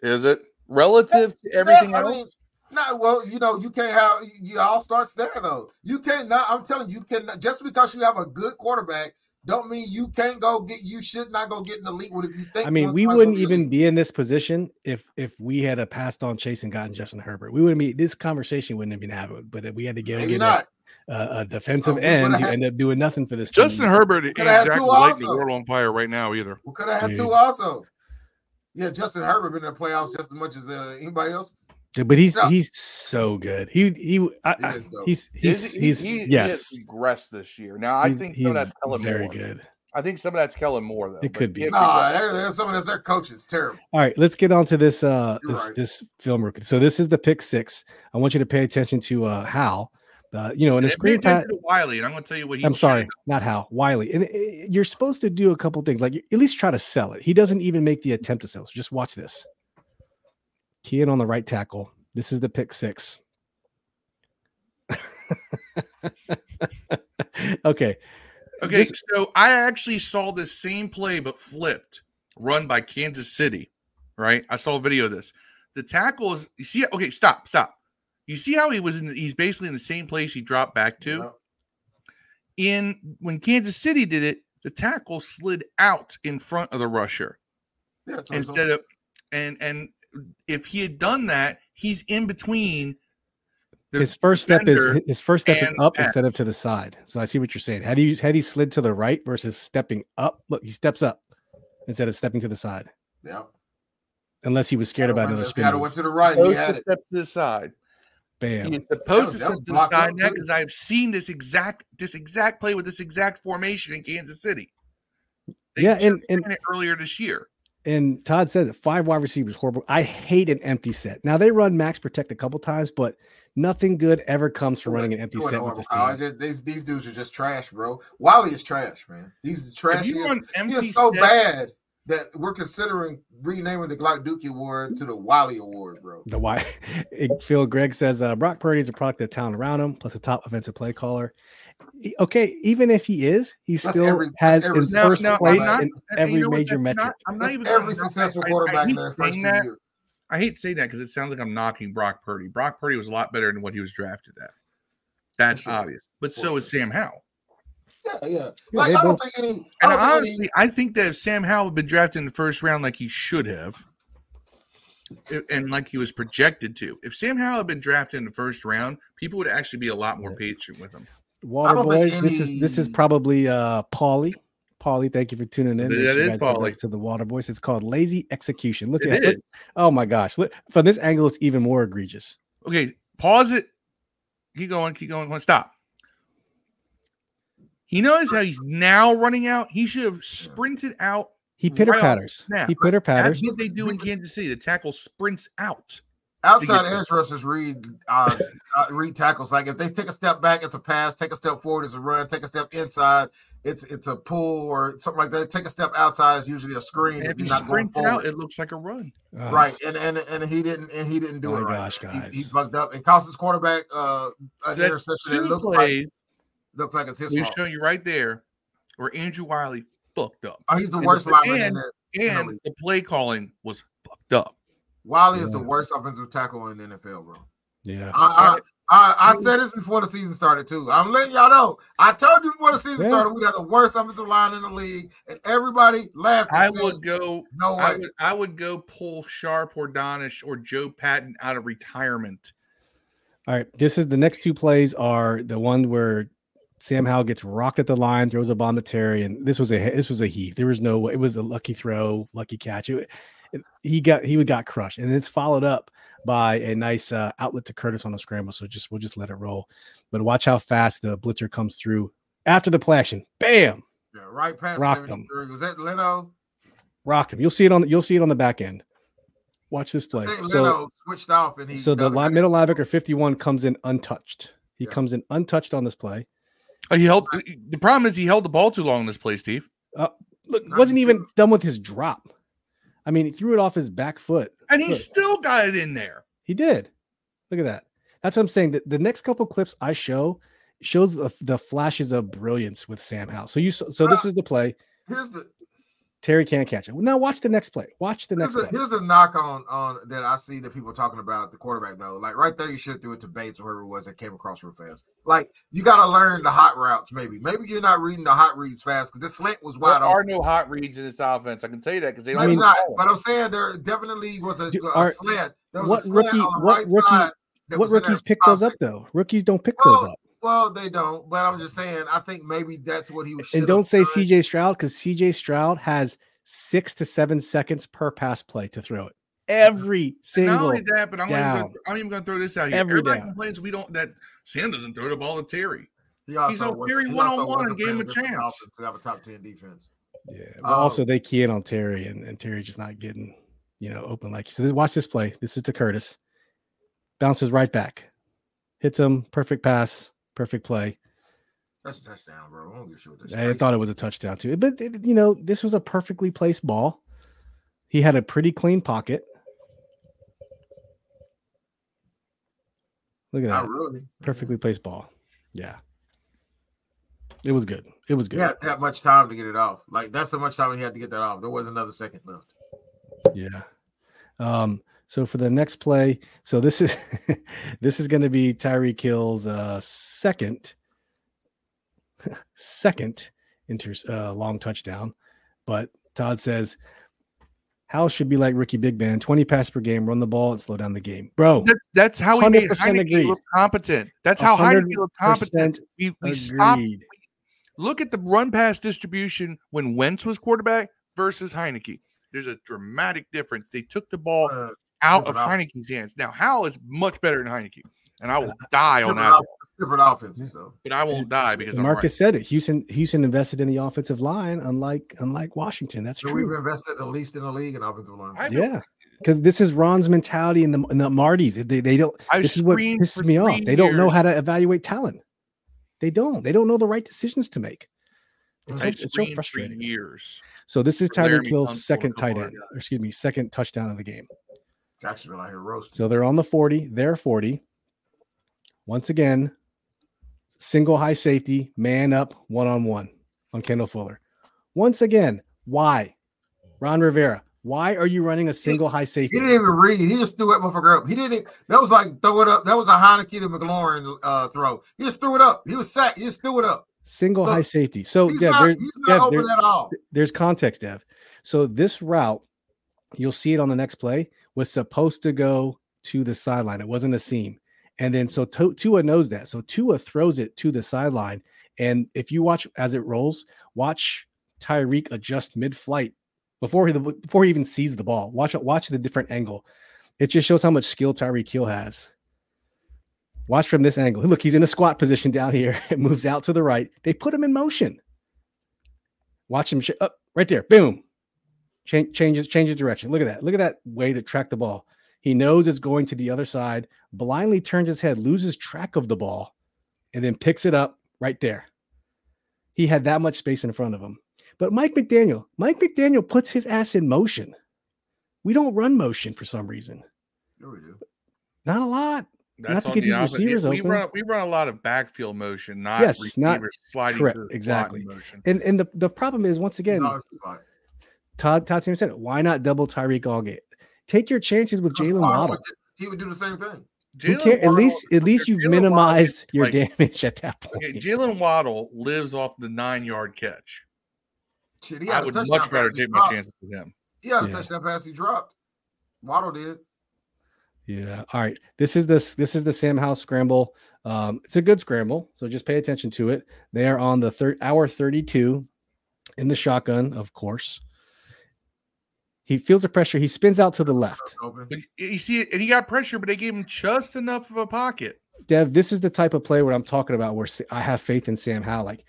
Is it relative to everything Yeah, I else? mean, no, well, you know, you can't have you all starts there though. You can't not. I'm telling you, you can just because you have a good quarterback, don't mean you can't go get. You should not go get an elite one if you think. I mean, we wouldn't even elite. be in this position if if we had a passed on Chase and gotten Justin Herbert. We wouldn't be this conversation wouldn't have been happening. But if we had to go Maybe get not. a, a, a defensive we end, you end up doing nothing for this. Justin team. Herbert ain't Coulda two exactly lighting the world on fire right now either. We could have had Dude. two also. Yeah, Justin Herbert been in the playoffs just as much as uh, anybody else. Yeah, but he's Yeah. he's so good. He he I, He I- is, though. he's he's he's yes. regressed this year. Now I he's, think he's some of that's Kellen very Moore. good. I think some of that's Kellen Moore though. It could be. he- Nah, they're- they're- some of this their coaches terrible. All right, let's get on to this uh You're this right. this film rookie. So this is the pick six. I want you to pay attention to uh Hal. Uh, you know, in a screen attention pat. to Wylie, and I'm going to tell you what he. I'm sorry, should've not Hal. Wylie. And uh, you're supposed to do a couple things, like at least try to sell it. He doesn't even make the attempt to sell. So just watch this. Key in on the right tackle. This is the pick six. okay. Okay, Just- so I actually saw this same play but flipped, run by Kansas City. Right, I saw a video of this. The tackle is you see. Okay, stop, stop. You see how he was in? The, he's basically in the same place he dropped back to. Yeah. In when Kansas City did it, the tackle slid out in front of the rusher Yeah, so- so- instead of, and and if he had done that, he's in between. The, his first step is his first step is up pass. instead of to the side. So I see what you're saying. How Had he had he slid to the right versus stepping up? Look, he steps up instead of stepping to the side. yeah. Unless he was scared about another If spin. Had went to the right. and He supposed had to step to the side. Bam. He's supposed That to step to the side up, net too. because I've seen this exact this exact play with this exact formation in Kansas City. They Yeah, and- and- it earlier this year. And Todd says it five wide receivers horrible. I hate an empty set. Now they run max protect a couple times, but nothing good ever comes from running an empty set with this team. They- These these dudes are just trash, bro. Wally is trash, man. He's trash. If He you is, he is so set- bad that we're considering renaming the Glock Dookie Award to the Wally Award, bro. The why Phil Greg says uh, Brock Purdy is a product of the talent around him, plus a top offensive play caller. Okay, even if he is, he That's still every- has that's every in successful first quarterback. place not- in uh, every you know major that's metric. not- I'm not That's even every gonna knock- successful I- I- I quarterback in hate their first saying two that. years. I hate saying that because it sounds like I'm knocking Brock Purdy. Brock Purdy was a lot better than what he was drafted at. That's sure. obvious. But For so is. Sam Howell. Yeah, yeah. Yeah, Like they I don't both- think any. I And don't think any- honestly, I think that if Sam Howell had been drafted in the first round like he should have, and like he was projected to, if Sam Howell had been drafted in the first round, people would actually be a lot more patient with him. Water don't think boys, this is this is probably uh Paulie. Paulie, thank you for tuning in. That Make sure you is guys head Paulie. to the Water Boys. It's called Lazy Execution. Look It at is. it. Oh my gosh. Look, from this angle, it's even more egregious. Okay, pause it. Keep going, keep going. Stop. He knows how he's now running out. He should have sprinted out. He pitter patters. snap. He pitter patters. That's what they do in Kansas City. The tackle sprints out. Outside get- edge rushers read uh, uh, read tackles. Like if they take a step back, it's a pass. Take a step forward, it's a run. Take a step inside, it's it's a pull or something like that. Take a step outside is usually a screen. And if if you're he not going sprints out, it looks like a run. Ugh. Right, and and and he didn't, and he didn't do Oh it right. gosh, He- guys. he, fucked up and cost his quarterback uh, an So that interception. two It looks like looks like it's his we fault. show you right there where Andrew Wylie fucked up. Oh, he's the And worst the- lineman in and- there. And the play calling was fucked up. Wylie is the worst offensive tackle in the NFL, bro. Yeah. I, I, I, I said this before the season started too. I'm letting y'all know. I told you before the season Yeah. started we had the worst offensive line in the league, and everybody laughed. and I said, would go. No way. I would. I would go pull Sharp or Donish or Joe Patton out of retirement. All right. This is the next two plays are the one where Sam Howell gets rocked at the line, throws a bomb to Terry, and this was a this was a heave. There was no it was a lucky throw, lucky catch. It, it- he got he got crushed, and it's followed up by a nice uh, outlet to Curtis on the scramble. So just we'll just let it roll. But watch how fast the blitzer comes through after the plashing. Bam, Yeah, right past Rocked them. 73. Was that Leno? rocked him. You'll see it on you'll see it on the back end. Watch this I play. think So Leno switched off and he. so the got it line, back. middle linebacker 51 comes in untouched. He Yeah. comes in untouched on this play. Oh, he held. The problem is he held the ball too long in this play, Steve. Look, wasn't even done with his drop. I mean, he threw it off his back foot. And he Look. still got it in there. He did. Look at that. That's what I'm saying. The, the next couple clips I show shows the, the flashes of brilliance with Sam Howell. So you so this is the play. Here's the Terry can't catch it. Now watch the next play. Watch the next here's a, play. here's a knock on on that I see that people talking about the quarterback though. Like right there, you should do it to Bates or whoever it was that came across real fast. Like you got to learn the hot routes. Maybe maybe you're not reading the hot reads fast because this slant was wide. Open. There wide are open. no hot reads in this offense. I can tell you that because they don't. Maybe not, the but I'm saying there definitely was a, Do- a are- slant. There was what a slant rookie- on the what right rookie- side What was in there rookies pick five those up though? Rookies don't pick Well, those up. Well, they don't, but I'm just saying. I think maybe that's what he was. And don't say CJ Stroud because CJ Stroud has six to seven seconds per pass play to throw it. Every single. Not single only that, but I'm, even down. gonna, I'm even going to throw this out here. Every Everybody down. complains we don't that Sam doesn't throw the ball to Terry. He He's on wasn't- Terry one-on-one wasn't and gave him a chance. Dolphins To have a top ten defense. Yeah, but Oh. also they key in on Terry, and, and Terry just not getting you know open like so. This, watch this play. This is to Curtis, bounces right back, hits him, perfect pass, perfect play. That's a touchdown, bro. I don't give a shit what this I thought it was a touchdown too, but it- you know this was a perfectly placed ball. He had a pretty clean pocket. Look at Not that, really. perfectly placed ball. Yeah, it was good. It was good. had that much time to get it off. Like that's how much time he had to get that off. There was another second left. Yeah. Um, so for the next play, so this is this is going to be Tyreek Hill's uh, second second inter uh, long touchdown, but Todd says Howell should be like rookie big man, 20 pass per game, run the ball and slow down the game. Bro, That's that's how we made 100% Heineke agreed. look competent. That's how Heineke looked competent. We we stopped. Look at the run pass distribution when Wentz was quarterback versus Heineke. There's a dramatic difference. They took the ball Out of different Heineke's hands. Now Howell is much better than Heineke, and I will die on that. different offenses. So But I won't die because And I'm Marcus said it. Houston Houston invested in the offensive line, unlike unlike Washington. That's so we've invested the least in the league in offensive line. I. Yeah, because this is Ron's mentality and the and the Martys. They they don't. I've this is what pisses me off. three They don't know how to evaluate talent. They don't. They don't know the right decisions to make. It's so, it's so frustrating. years. So this is for Laramie Tyreek Hill's second to tight end, or excuse me, second touchdown of the game. Jacksonville out here roasting. So they're on the 40, they're 40. Once again, single high safety, man up, one on one on Kendall Fuller. Once again, why? Ron Rivera, why are you running a single high safety? He didn't even read. He just threw that motherfucker up. He didn't. That was like throw it up. That was a Heineke to McLaurin uh, throw. He just threw it up. He was sacked. He just threw it up. Single high safety. So he's, Dev, not, there's, he's Dev, not there's, open at all. there's context, Dev. So this route, you'll see it on the next play, was supposed to go to the sideline. It wasn't a seam. And then so Tu- Tua knows that. So Tua throws it to the sideline. And if you watch as it rolls, watch Tyreek adjust mid-flight before he before he even sees the ball. Watch watch the different angle. It just shows how much skill Tyreek Hill has. Watch from this angle. Look, he's in a squat position down here. It moves out to the right. They put him in motion. Watch him sh- up right there. Boom. Change, changes changes direction. Look at that. Look at that way to track the ball. He knows it's going to the other side. Blindly turns his head, loses track of the ball, and then picks it up right there. He had that much space in front of him. But Mike McDaniel, Mike McDaniel puts his ass in motion. We don't run motion for some reason. Yeah, we do. Not a lot. That's to get the these offense. receivers we open. run we run a lot of backfield motion, not Yes, receivers not- sliding correct, to exactly. motion. And and the, the problem is once again, always like, Todd Todd Simmons said it. Why not double Tyreek Allgate? Take your chances with Jalen Waddle. He would do the same thing. Who Jalen care? At Waddle- least, at least you've Jalen Waddle minimized is your like- damage at that point. Okay, Jalen Waddle lives off the nine yard catch. Shit, he I had a would much rather take my chances with him. He had a Yeah. touchdown pass he dropped. Waddle did. Yeah. All right. This is this this is the Sam House scramble. Um, it's a good scramble, so just pay attention to it. They are on the third hour 32 in the shotgun, of course. He feels the pressure. He spins out to the left. But you see, and he got pressure, but they gave him just enough of a pocket. Dev, this is the type of play where I'm talking about where I have faith in Sam Howell. Like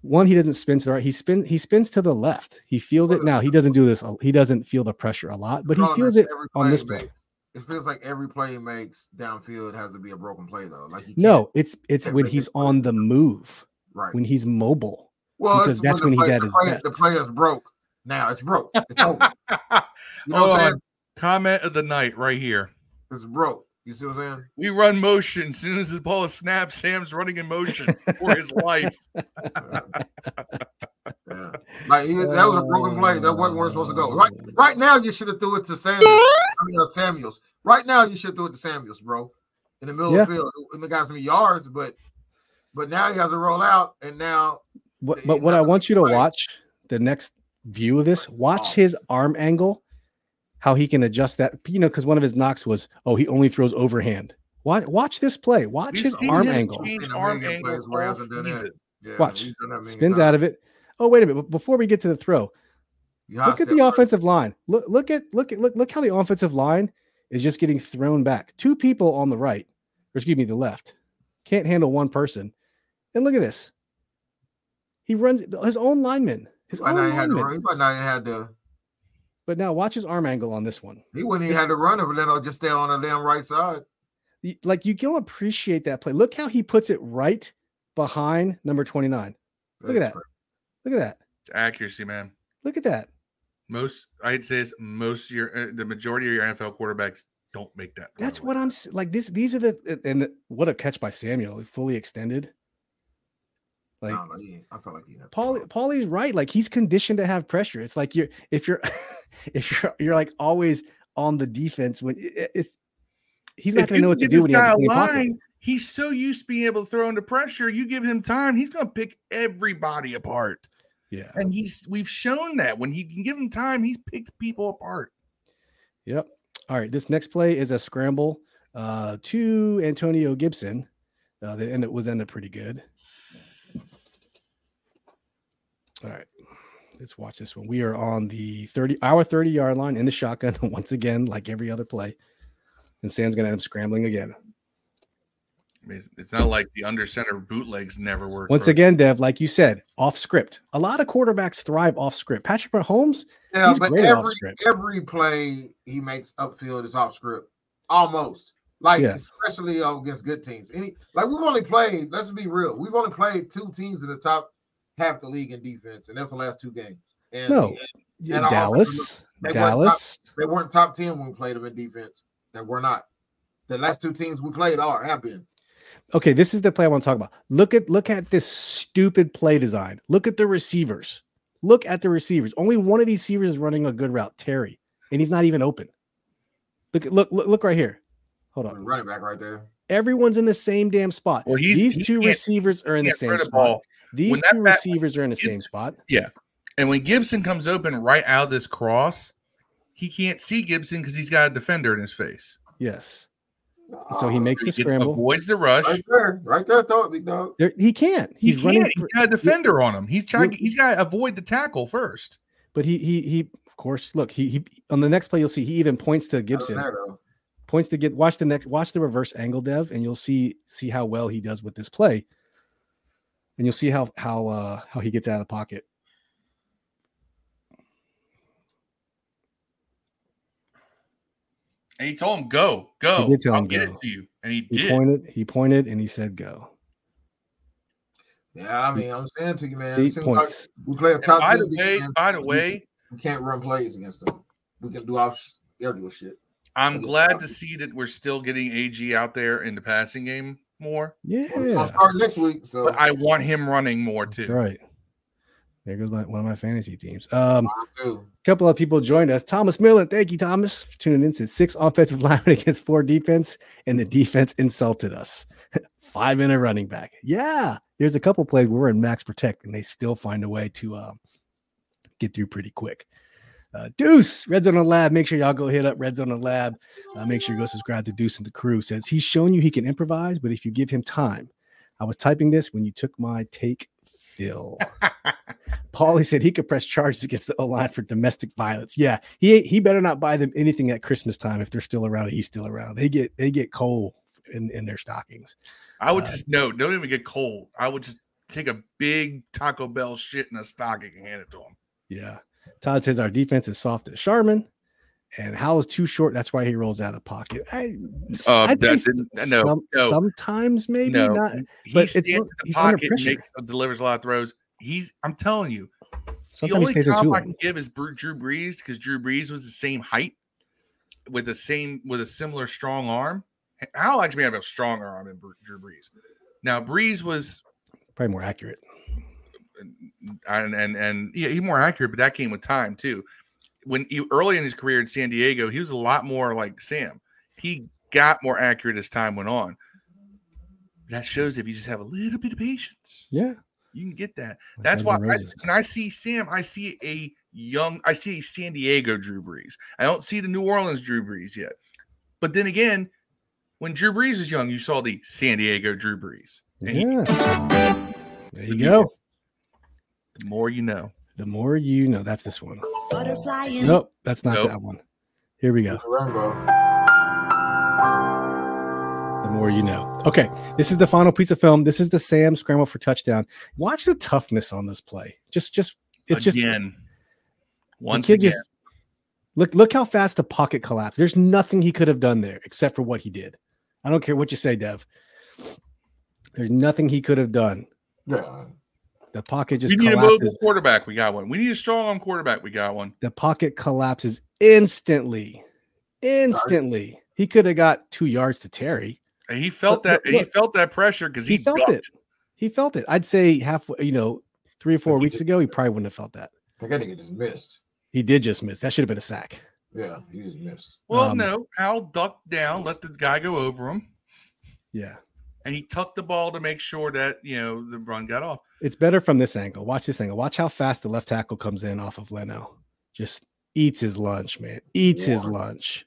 one, he doesn't spin to the right. He spin he spins to the left. He feels it now. He doesn't do this. He doesn't feel the pressure a lot, but he feels it every on this he play. makes- It feels like every play he makes downfield has to be a broken play though. Like he No, it's it's when he's it on the move, right. when he's mobile. Well, because that's the when he's play- at the his play- best. The player's broke. Now it's broke. It's over. You know Hold what I'm saying? Comment of the night right here. It's broke. You see what I'm saying? We run motion. As soon as the ball is snapped, Sam's running in motion for his life. Yeah. Like he, that was a broken play. That wasn't where it's supposed to go. Right, right now you should have threw it to Samuels. I mean uh, Samuels. Right now you should throw it to Samuels, bro. In the middle of the field, and the guy's some yards, but but now he has to roll out, and now What, but what I want you to play. watch the next view of this, watch his arm angle, how he can adjust that. You know, because one of his knocks was, oh, he only throws overhand. Watch, watch this play. Watch We've his seen arm him angle. change arm angle plays where he all hasn't done that. season. yeah, Watch. he's done that many Spins times. out of it. Oh, wait a minute. Before we get to the throw, You look at the right. offensive line. Look, look at look at look look how the offensive line is just getting thrown back. Two people on the right, or excuse me, the left, can't handle one person. And look at this. He runs his own lineman. His He might own not even had to run. He might not even had to. But now watch his arm angle on this one. He wouldn't even had to run if Leno just stay on the damn right side. Like you don't appreciate that play. Look how he puts it right behind number 29. Look at That's that. Look at that. It's accuracy, man. Look at that. Most I'd say is most of your uh, the majority of your NFL quarterbacks don't make that. throw. That's what I'm like. This, these are the and the- what a catch by Samuel, fully extended. Like I don't know. He, I felt like he had Paul, throw. Paulie's right. Like he's conditioned to have pressure. It's like you're if you're if you're you're like always on the defense when it's he's not If going to know what to do when he has guy a a clean pocket. line, he's so used to being able to throw under pressure. You give him time, he's going to pick everybody apart. Yeah. And he's we've shown that when he can give him time, he's picked people apart. Yep. All right. This next play is a scramble uh, to Antonio Gibson. Uh, the end it was ended pretty good. All right. Let's watch this one. We are on the 30 our 30 yard line in the shotgun once again, like every other play. And Sam's gonna end up scrambling again. It's, it's not like the under center bootlegs never work. Once for- again, Dev, like you said, off script. A lot of quarterbacks thrive off script. Patrick Mahomes, Yeah, He's but great off every script. every play he makes upfield is off script, almost. Like Yeah. especially against good teams. Any like we've only played. Let's be real. We've only played two teams in the top half the league in defense, and that's the last two games. And No. And our Dallas, they weren't Dallas. they weren't top ten when we played them in defense. They were not. The last two teams we played are have been. Okay, this is the play I want to talk about. Look at look at this stupid play design. Look at the receivers. Look at the receivers. Only one of these receivers is running a good route, Terry, and he's not even open. Look look look, look right here. Hold on. Running back right there. Everyone's in the same damn spot. Well, he's- these two receivers are in the same throw the spot. ball. These When two back- receivers are in the same spot. Yeah. And when Gibson comes open right out of this cross, he can't see Gibson because he's got a defender in his face. Yes. And so he ah. makes He the gets- scramble. avoids the rush. Right there, right there, throw it, big dog. There, he can't. He He's running, can't. He's for- got a defender on him. He's trying. He's got to avoid the tackle first. but he he he. Of course, look. He he on the next play you'll see he even points to Gibson. Points to get watch the next watch the reverse angle dev and you'll see see how well he does with this play and you'll see how how uh how he gets out of the pocket And he told him, "Go, go. He did tell I'll him get go. it to you." And he, he did. pointed he pointed and he said go Yeah, I mean, I'm saying to you, man. see It seems like points we play a top by the way, by the way, we can't run plays against them. We can do off schedule shit. I'm glad to see that we're still getting AG out there in the passing game more. Yeah gonna start next week, so But I want him running more too. right There goes my, one of my fantasy teams. Um, a couple of people joined us. Thomas Millen, thank you, Thomas, for tuning in. Said six offensive linemen against four defense, and the defense insulted us. Five in a running back. Yeah, there's a couple plays where we're in max protect, and they still find a way to um, get through pretty quick. Uh, Deuce, Red Zone on Lab. Make sure y'all go hit up Red Zone on Lab. Uh, make sure you go subscribe to Deuce and the crew. Says he's shown you he can improvise, but if you give him time, I was typing this when you took my take, Phil. Paulie said he could press charges against the O line for domestic violence. Yeah, he he better not buy them anything at Christmas time if they're still around. He's still around. They get they get coal in, in their stockings. I would Uh, just no, don't even get cold. I would just take a big Taco Bell shit in a stocking and hand it to him. Yeah. Todd says our defense is soft as Charmin. And Howell is too short. That's why he rolls out of pocket. I, Uh, I'd say no, some- no. sometimes maybe no, not. he but it's stands in the he's pocket, makes, delivers a lot of throws. He's, I'm telling you, the Sometimes he only comp I can give is Drew Brees because Drew Brees was the same height with the same with a similar strong arm. Hal actually have a stronger arm than Drew Brees. Now Brees was Probably more accurate. And and and yeah, he's more accurate, but that came with time too. When he early in his career in San Diego, he was a lot more like Sam. He got more accurate as time went on. That shows if you just have a little bit of patience, Yeah. you can get that. like That's why I, when I see Sam, I see a young, I see a San Diego Drew Brees. I don't see the New Orleans Drew Brees yet. But then again, when Drew Brees was young, you saw the San Diego Drew Brees. And he, Yeah. There you the go. The more you know. The more you know. That's this one. Butterfly in Nope, that's not Nope. that one. Here we go. The more you know. Okay, this is the final piece of film. This is the Sam scramble for touchdown. Watch the toughness on this play. Just, just it's just again. the Once again. just- look, look how fast the pocket collapsed. There's nothing he could have done there except for what he did. I don't care what you say, Dev. There's nothing he could have done. Yeah. We The pocket just we need a mobile collapses. quarterback. We got one. We need a strong arm quarterback. We got one. The pocket collapses instantly. Instantly. He could have got two yards to Terry. And he felt Look, that. look, and he felt that pressure because He he, felt ducked. it. He felt it. I'd say halfway, you know, three or four weeks did- ago, he probably wouldn't have felt that. I think that nigga just missed. He did just miss. That should have been a sack. Yeah, he just missed. Well, Um, no, Al ducked down, let the guy go over him, Yeah. And he tucked the ball to make sure that you know the run got off. It's better from this angle. Watch this angle. Watch how fast the left tackle comes in off of Leno. Just eats his lunch, man. Eats his lunch.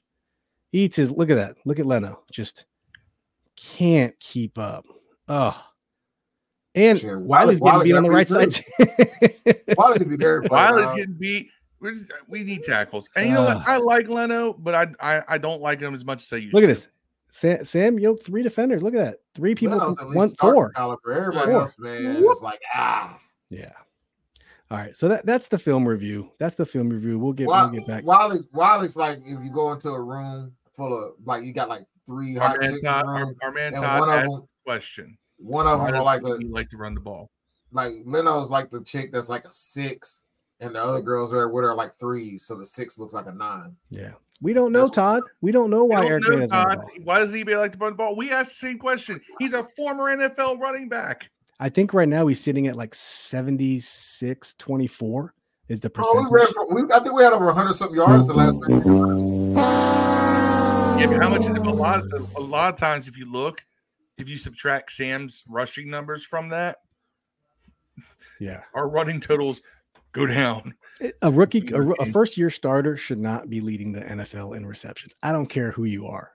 Eats his look at that. Look at Leno. Just can't keep up. Oh. And Shit, Wylie's Wylie- getting beat on the right side. Why did he be there? While he's uh, getting beat, we're just, we need tackles. And you know what? I like Leno, but I, I I don't like him as much as I used Look at to. this. Sam, Sam, you know, three defenders. Look at that. Three people. Leno's One, four. Caliber. Everybody Four. else, man, it's like ah. Yeah. All right. So that, that's the film review. That's the film review. We'll get Wylie, we'll get back. Wylie's, Wylie's like if you go into a room full of like you got like three Our hot man chicks in Todd, the our, room, our man Todd one of them, a question. one of Why them does are like a he like to run the ball? like Leno's like the chick that's like a six, and the other girls are with her are like threes, so the six looks like a nine. Yeah. We don't know, Todd. We don't know why don't Eric know, is Todd. ball. Why does EB like to run the ball? We asked the same question. He's a former NFL running back. I think right now he's sitting at like 76 24 is the Oh, percentage. we ran for, we, I think we had over 100 something yards the last week. Yeah, but how much? A lot, a lot of times, if you look, if you subtract Sam's rushing numbers from that, yeah. our running totals go down. A rookie, a, a first year starter should not be leading the NFL in receptions. I don't care who you are.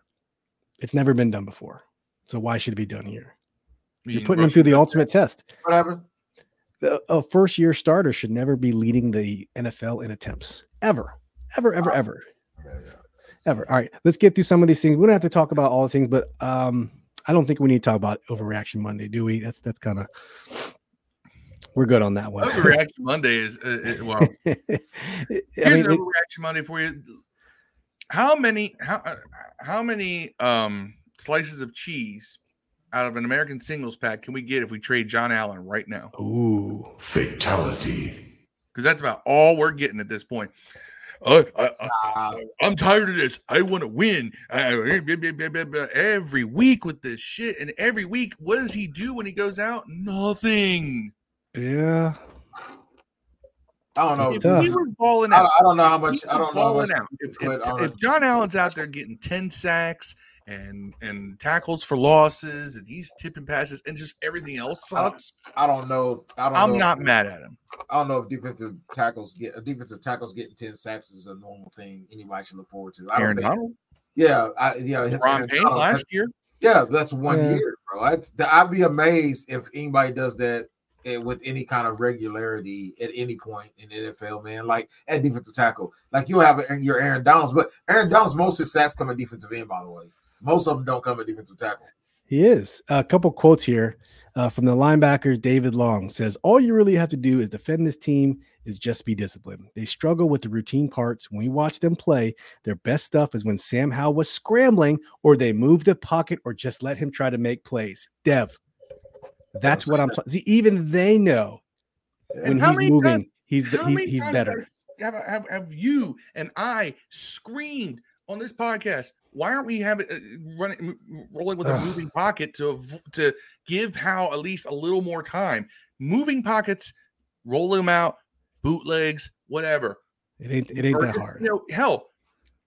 It's never been done before. So why should it be done here? You're putting him through the ultimate test. What happened? The- A first year starter should never be leading the NFL in attempts ever, ever, ever, ever. Yeah, yeah. ever. All right, let's get through some of these things. We don't have to talk about all the things, but um, I don't think we need to talk about overreaction Monday, do we? That's that's kind of we're good on that one. Overreaction Monday is uh, uh, well. I Here's mean, an overreaction Monday for you. How many how uh, how many um slices of cheese out of an American singles pack can we get if we trade John Allen right now? ooh, Fatality. Because that's about all we're getting at this point. Uh, I, I, I'm tired of this. I want to win I- every week with this shit. And every week, what does he do when he goes out? Nothing. Yeah. I don't know. If It's tough. he was balling I out, don't, I don't know how much. I don't know how much. out. If, if, on if. John Allen's out there getting 10 sacks and and tackles for losses and he's tipping passes and just everything else sucks, I don't know. If, I don't. I'm know not if, mad at him. I don't know if defensive tackles get a defensive tackles getting ten sacks is a normal thing anybody should look forward to. I don't Aaron think. Donald, Yeah, I, yeah. it's Ron Payne last year. Yeah, that's one Yeah. year, bro. That's, I'd be amazed if anybody does that eh, with any kind of regularity at any point in NFL, man. Like at defensive tackle, like you'll have your Aaron Donalds, but Aaron Donalds most sacks come at defensive end. By the way, most of them don't come at defensive tackle. He is. A couple quotes here uh, from the linebackers. David Long says, All you really have to do is defend this team, is just be disciplined. They struggle with the routine parts. When we watch them play, their best stuff is when Sam Howell was scrambling, or they move the pocket, or just let him try to make plays. Dev, that's what I'm talking. See, even they know when how he's many moving, times- he's the, he's, he's better. Have, have, have you and I screamed on this podcast? Why aren't we having uh, running rolling with a moving pocket to to give Hal at least a little more time? Moving pockets, roll them out, bootlegs, whatever. It ain't it ain't Or that if, hard. You know, hell,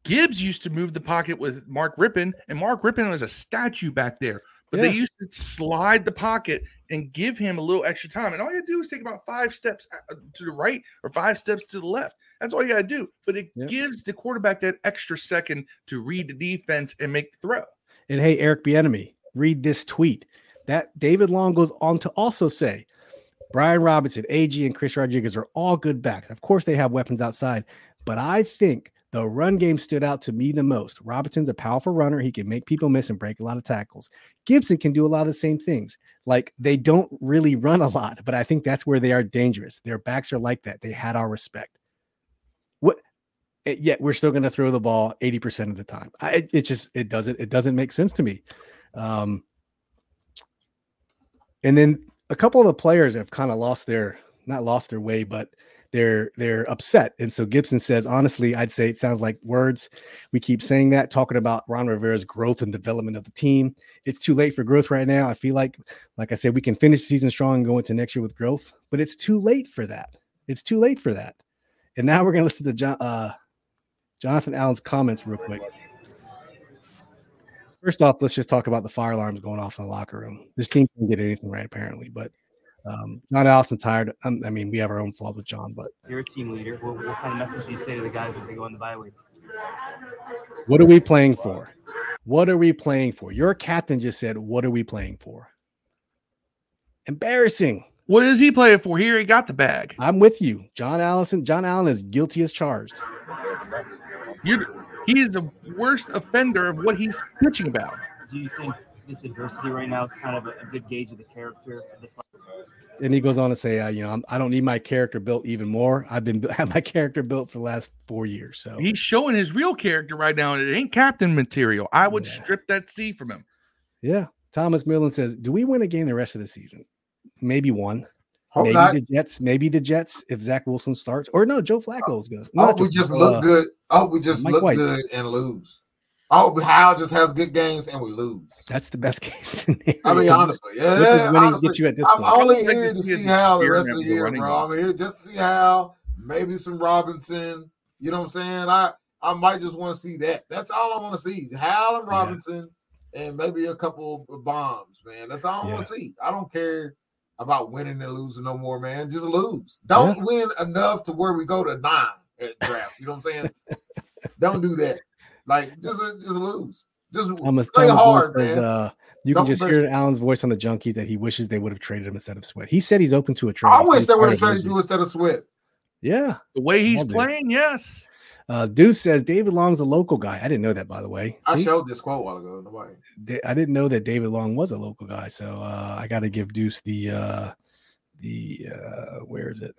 Gibbs used to move the pocket with Mark Rypien, and Mark Rypien was a statue back there. But they used to slide the pocket and give him a little extra time. And all you do is take about five steps uh, to the right or five steps to the left. That's all you got to do. But it gives the quarterback that extra second to read the defense and make the throw. And hey, Eric Bieniemy, read this tweet. That David Long goes on to also say, Brian Robinson, AG, and Chris Rodriguez are all good backs. Of course, they have weapons outside, but I think the run game stood out to me the most. Robinson's a powerful runner. He can make people miss and break a lot of tackles. Gibson can do a lot of the same things. Like they don't really run a lot, but I think that's where they are dangerous. Their backs are like that. They had our respect. What? eh, Yet we're still going to throw the ball 80% of the time. I, it, it just it doesn't it doesn't make sense to me. Um, and then a couple of the players have kind of lost their not lost their way, but they're they're upset. And so Gibson says, honestly, I'd say it sounds like words. We keep saying that, talking about Ron Rivera's growth and development of the team. It's too late for growth right now. I feel like, like I said, we can finish the season strong and go into next year with growth, but it's too late for that. It's too late for that. And now we're gonna listen to John, uh, Jonathan Allen's comments real quick. First off, let's just talk about the fire alarms going off in the locker room. This team can get anything right, apparently, but um, John Allison tired. Um, I mean, we have our own flaws with John, but You're a team leader. What, what kind of message do you say to the guys as they go in the bye week? what are we playing for? What are we playing for? Your captain just said, "What are we playing for?" Embarrassing. What is he playing for? Here, he got the bag. I'm with you, John Allison. John Allen is guilty as charged. You're, he is the worst offender of what he's pitching about. Do you think this adversity right now is kind of a, a good gauge of the character of this? And he goes on to say, uh, "You know, I'm, I don't need my character built even more. I've been have my character built for the last four years. So He's showing his real character right now, and it ain't captain material. I would Yeah. strip that C from him. yeah." Thomas Millen says, "Do we win a game the rest of the season? Maybe one. Hope maybe not. the Jets. Maybe the Jets if Zach Wilson starts, or no, Joe Flacco is going to. I hope we just look good. I hope we just Mike look White. good and lose. I hope Hal just has good games and we lose. That's the best case scenario. I mean, honestly, what does yeah. winning honestly, get you at this I'm point? only I would like here to to see see Hal the rest of the with the year, bro. game. I'm here just to see Hal, maybe some Robinson. You know what I'm saying? I I might just want to see that. That's all I want to see. Hal and Yeah. Robinson, and maybe a couple of bombs, man. That's all I want to see. I don't care about winning and losing no more, man. Just lose. Don't win enough to where we go to nine at draft. You know what I'm saying? don't do that. Like just just lose. Just Thomas, play Thomas hard, Millen says, man. uh, you Don't can just push hear it. Allen's voice on the junkies that he wishes they would have traded him instead of Sweat. He said he's open to a trade. I He wish he's they would have traded you instead of Sweat. Yeah. The way he's All day. playing, yes. Uh, Deuce says David Long's a local guy. I didn't know that, by the way. I showed this quote a while ago. Nobody. I didn't know that David Long was a local guy. So uh, I got to give Deuce the uh, the uh, where is it?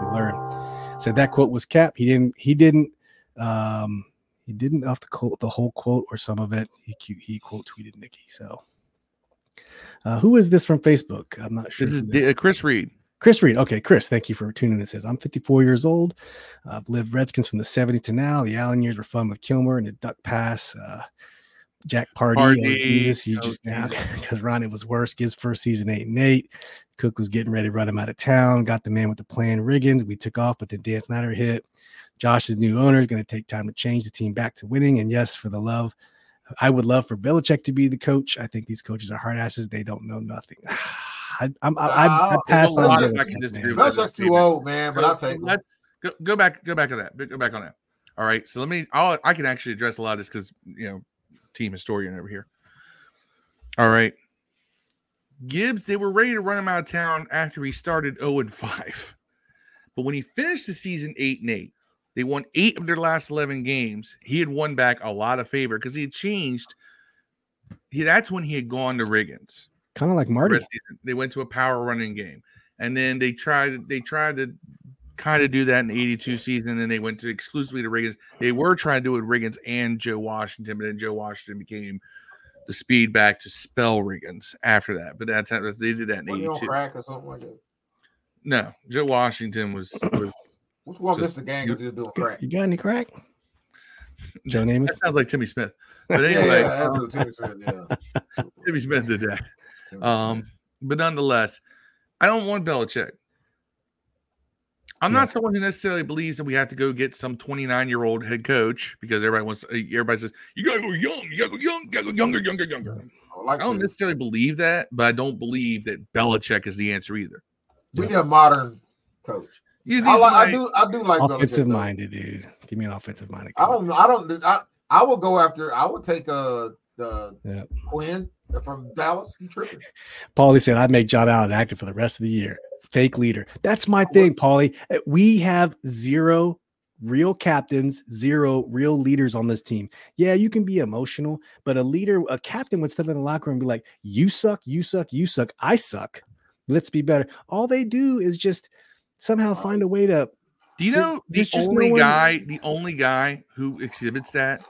You learn. Said that quote was cap. He didn't. He didn't. Um, he didn't off the quote, the whole quote or some of it. He he quote tweeted Nikki. So. Uh, who is this from Facebook? I'm not sure. This is D- uh, Chris Reed. Chris Reed. Okay, Chris, thank you for tuning in. It says, I'm 54 years old. I've lived Redskins from the 70s to now. The Allen years were fun with Kilmer and the Duck Pass. Uh, Jack Pardee. Oh, Jesus, you Oh, just now because Ronnie was worse. Gibbs first season eight and eight. Cooke was getting ready to run him out of town. Got the man with the plan, Riggins. We took off, but then Dan Snyder hit. Josh's new owner is going to take time to change the team back to winning. And yes, for the love, I would love for Belichick to be the coach. I think these coaches are hard asses. They don't know nothing. I, I'm, I, I, I pass there's on lot I can disagree with. Belichick's too old, man. But So I'll take him. Let's go, go back. Go back on that. Go back on that. All right. So let me. I'll, I can actually address a lot of this because you know, team historian over here. All right. Gibbs, they were ready to run him out of town after he started 0 and 5. But when he finished the season 8 and 8, they won eight of their last 11 games. He had won back a lot of favor because he had changed. He, that's when he had gone to Riggins. Kind of like Marty. rest of the season, They went to a power running game, and then they tried. They tried to kind of do that in the '82 season, and they went to exclusively to Riggins. They were trying to do it with Riggins and Joe Washington, but then Joe Washington became the speed back to spell Riggins after that. But that's how they did that in Wasn't he on '82. crack or something like that? No, Joe Washington was. was Which one Just- missed the game because he was doing crack? You got any crack? Joe Namath. that sounds like Timmy Smith. But Yeah, anyway, yeah, that's what Timmy Smith. Yeah, Timmy Smith did that. Um, but nonetheless, I don't want Belichick. I'm Yeah. not someone who necessarily believes that we have to go get some 29 year old head coach because everybody wants. Everybody says you gotta go young, you gotta go young, you gotta go younger, younger, younger. I like I don't this. necessarily believe that, but I don't believe that Belichick is the answer either. We need a modern coach. He's, I, he's like, I do. I do like Belichick, offensive though. minded, dude. Give me an offensive minded. I don't. I don't. I I will go after. I would take uh the Yeah. Quinn from Dallas. You tripping? Paulie said I'd make John Allen active for the rest of the year. Fake leader. That's my thing, Paulie. Uh, We have zero real captains, zero real leaders on this team. Yeah, you can be emotional, but a leader, a captain would step in the locker room and be like, You suck, you suck, you suck, I suck. Let's be better. All they do is just somehow find a way to do you know the there's just no only one- guy, the only guy who exhibits that?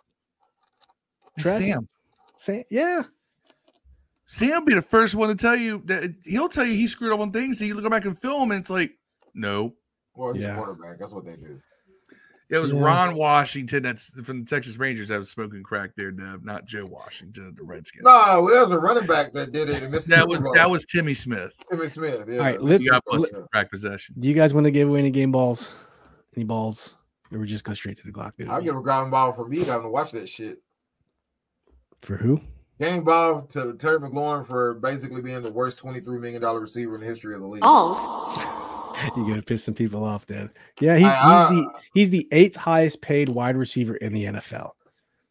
Sam. Sam. yeah. Sam will be the first one to tell you that he'll tell you he screwed up on things. And you go back and film, and it's like, no, Well, he's Yeah. a quarterback. That's what they do. it was Yeah. Ron Washington that's from the Texas Rangers that was smoking crack there, Dev, not Joe Washington the Redskins. No, well, there was a running back that did it. And that was Bowl. that was Timmy Smith. Timmy Smith. Yeah. All right, let's- He got Yeah. busted for crack possession. Do you guys want to give away any game balls? Any balls? Or we just go straight to the Glock? dude? I'll give a ground ball for me having to watch that shit. For who? Game ball to Terry McLaurin for basically being the worst $23 million receiver in the history of the league. Balls. You're gonna piss some people off, then. Yeah, he's, I- he's the he's the eighth highest paid wide receiver in the NFL.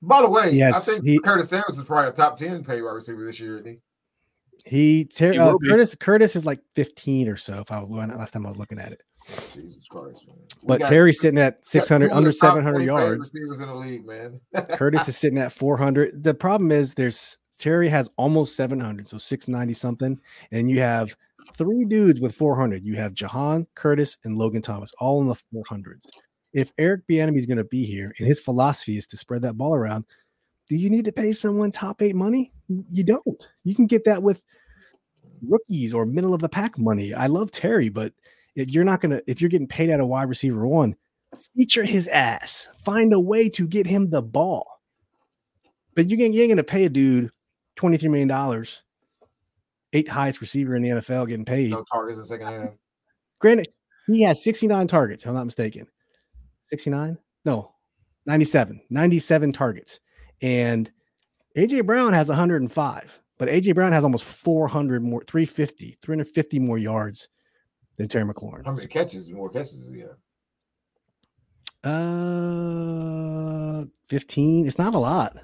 By the way, Yes, I think he- Curtis Samuels is probably a top 10 paid wide receiver this year, isn't he? He, ter- He uh. Curtis Curtis is like 15 or so. If I was when- last time I was looking at it, Jesus Christ, man. We but Terry's sitting at 600 under 700 yards. Receivers in the league, man. Curtis is sitting at 400. The problem is there's Terry has almost 700, so 690 something, and you have three dudes with 400. You have Jahan, Curtis, and Logan Thomas, all in the 400s. If Eric Bieniemy is going to be here and his philosophy is to spread that ball around, do you need to pay someone top eight money? You don't. You can get that with rookies or middle of the pack money. I love Terry, but you're not gonna, if you're getting paid at a wide receiver one, feature his ass. Find a way to get him the ball. But you ain't, you ain't gonna pay a dude twenty three million dollars, eighth highest receiver in the NFL, getting paid. no targets in the second half. Granted, he has 69 targets, if I'm not mistaken. 69? No, 97. 97 targets. And AJ Brown has 105, but AJ Brown has almost 400 more, 350, 350 more yards than Terry McLaurin. How many catches? More catches? Yeah. Uh, 15. It's not a lot.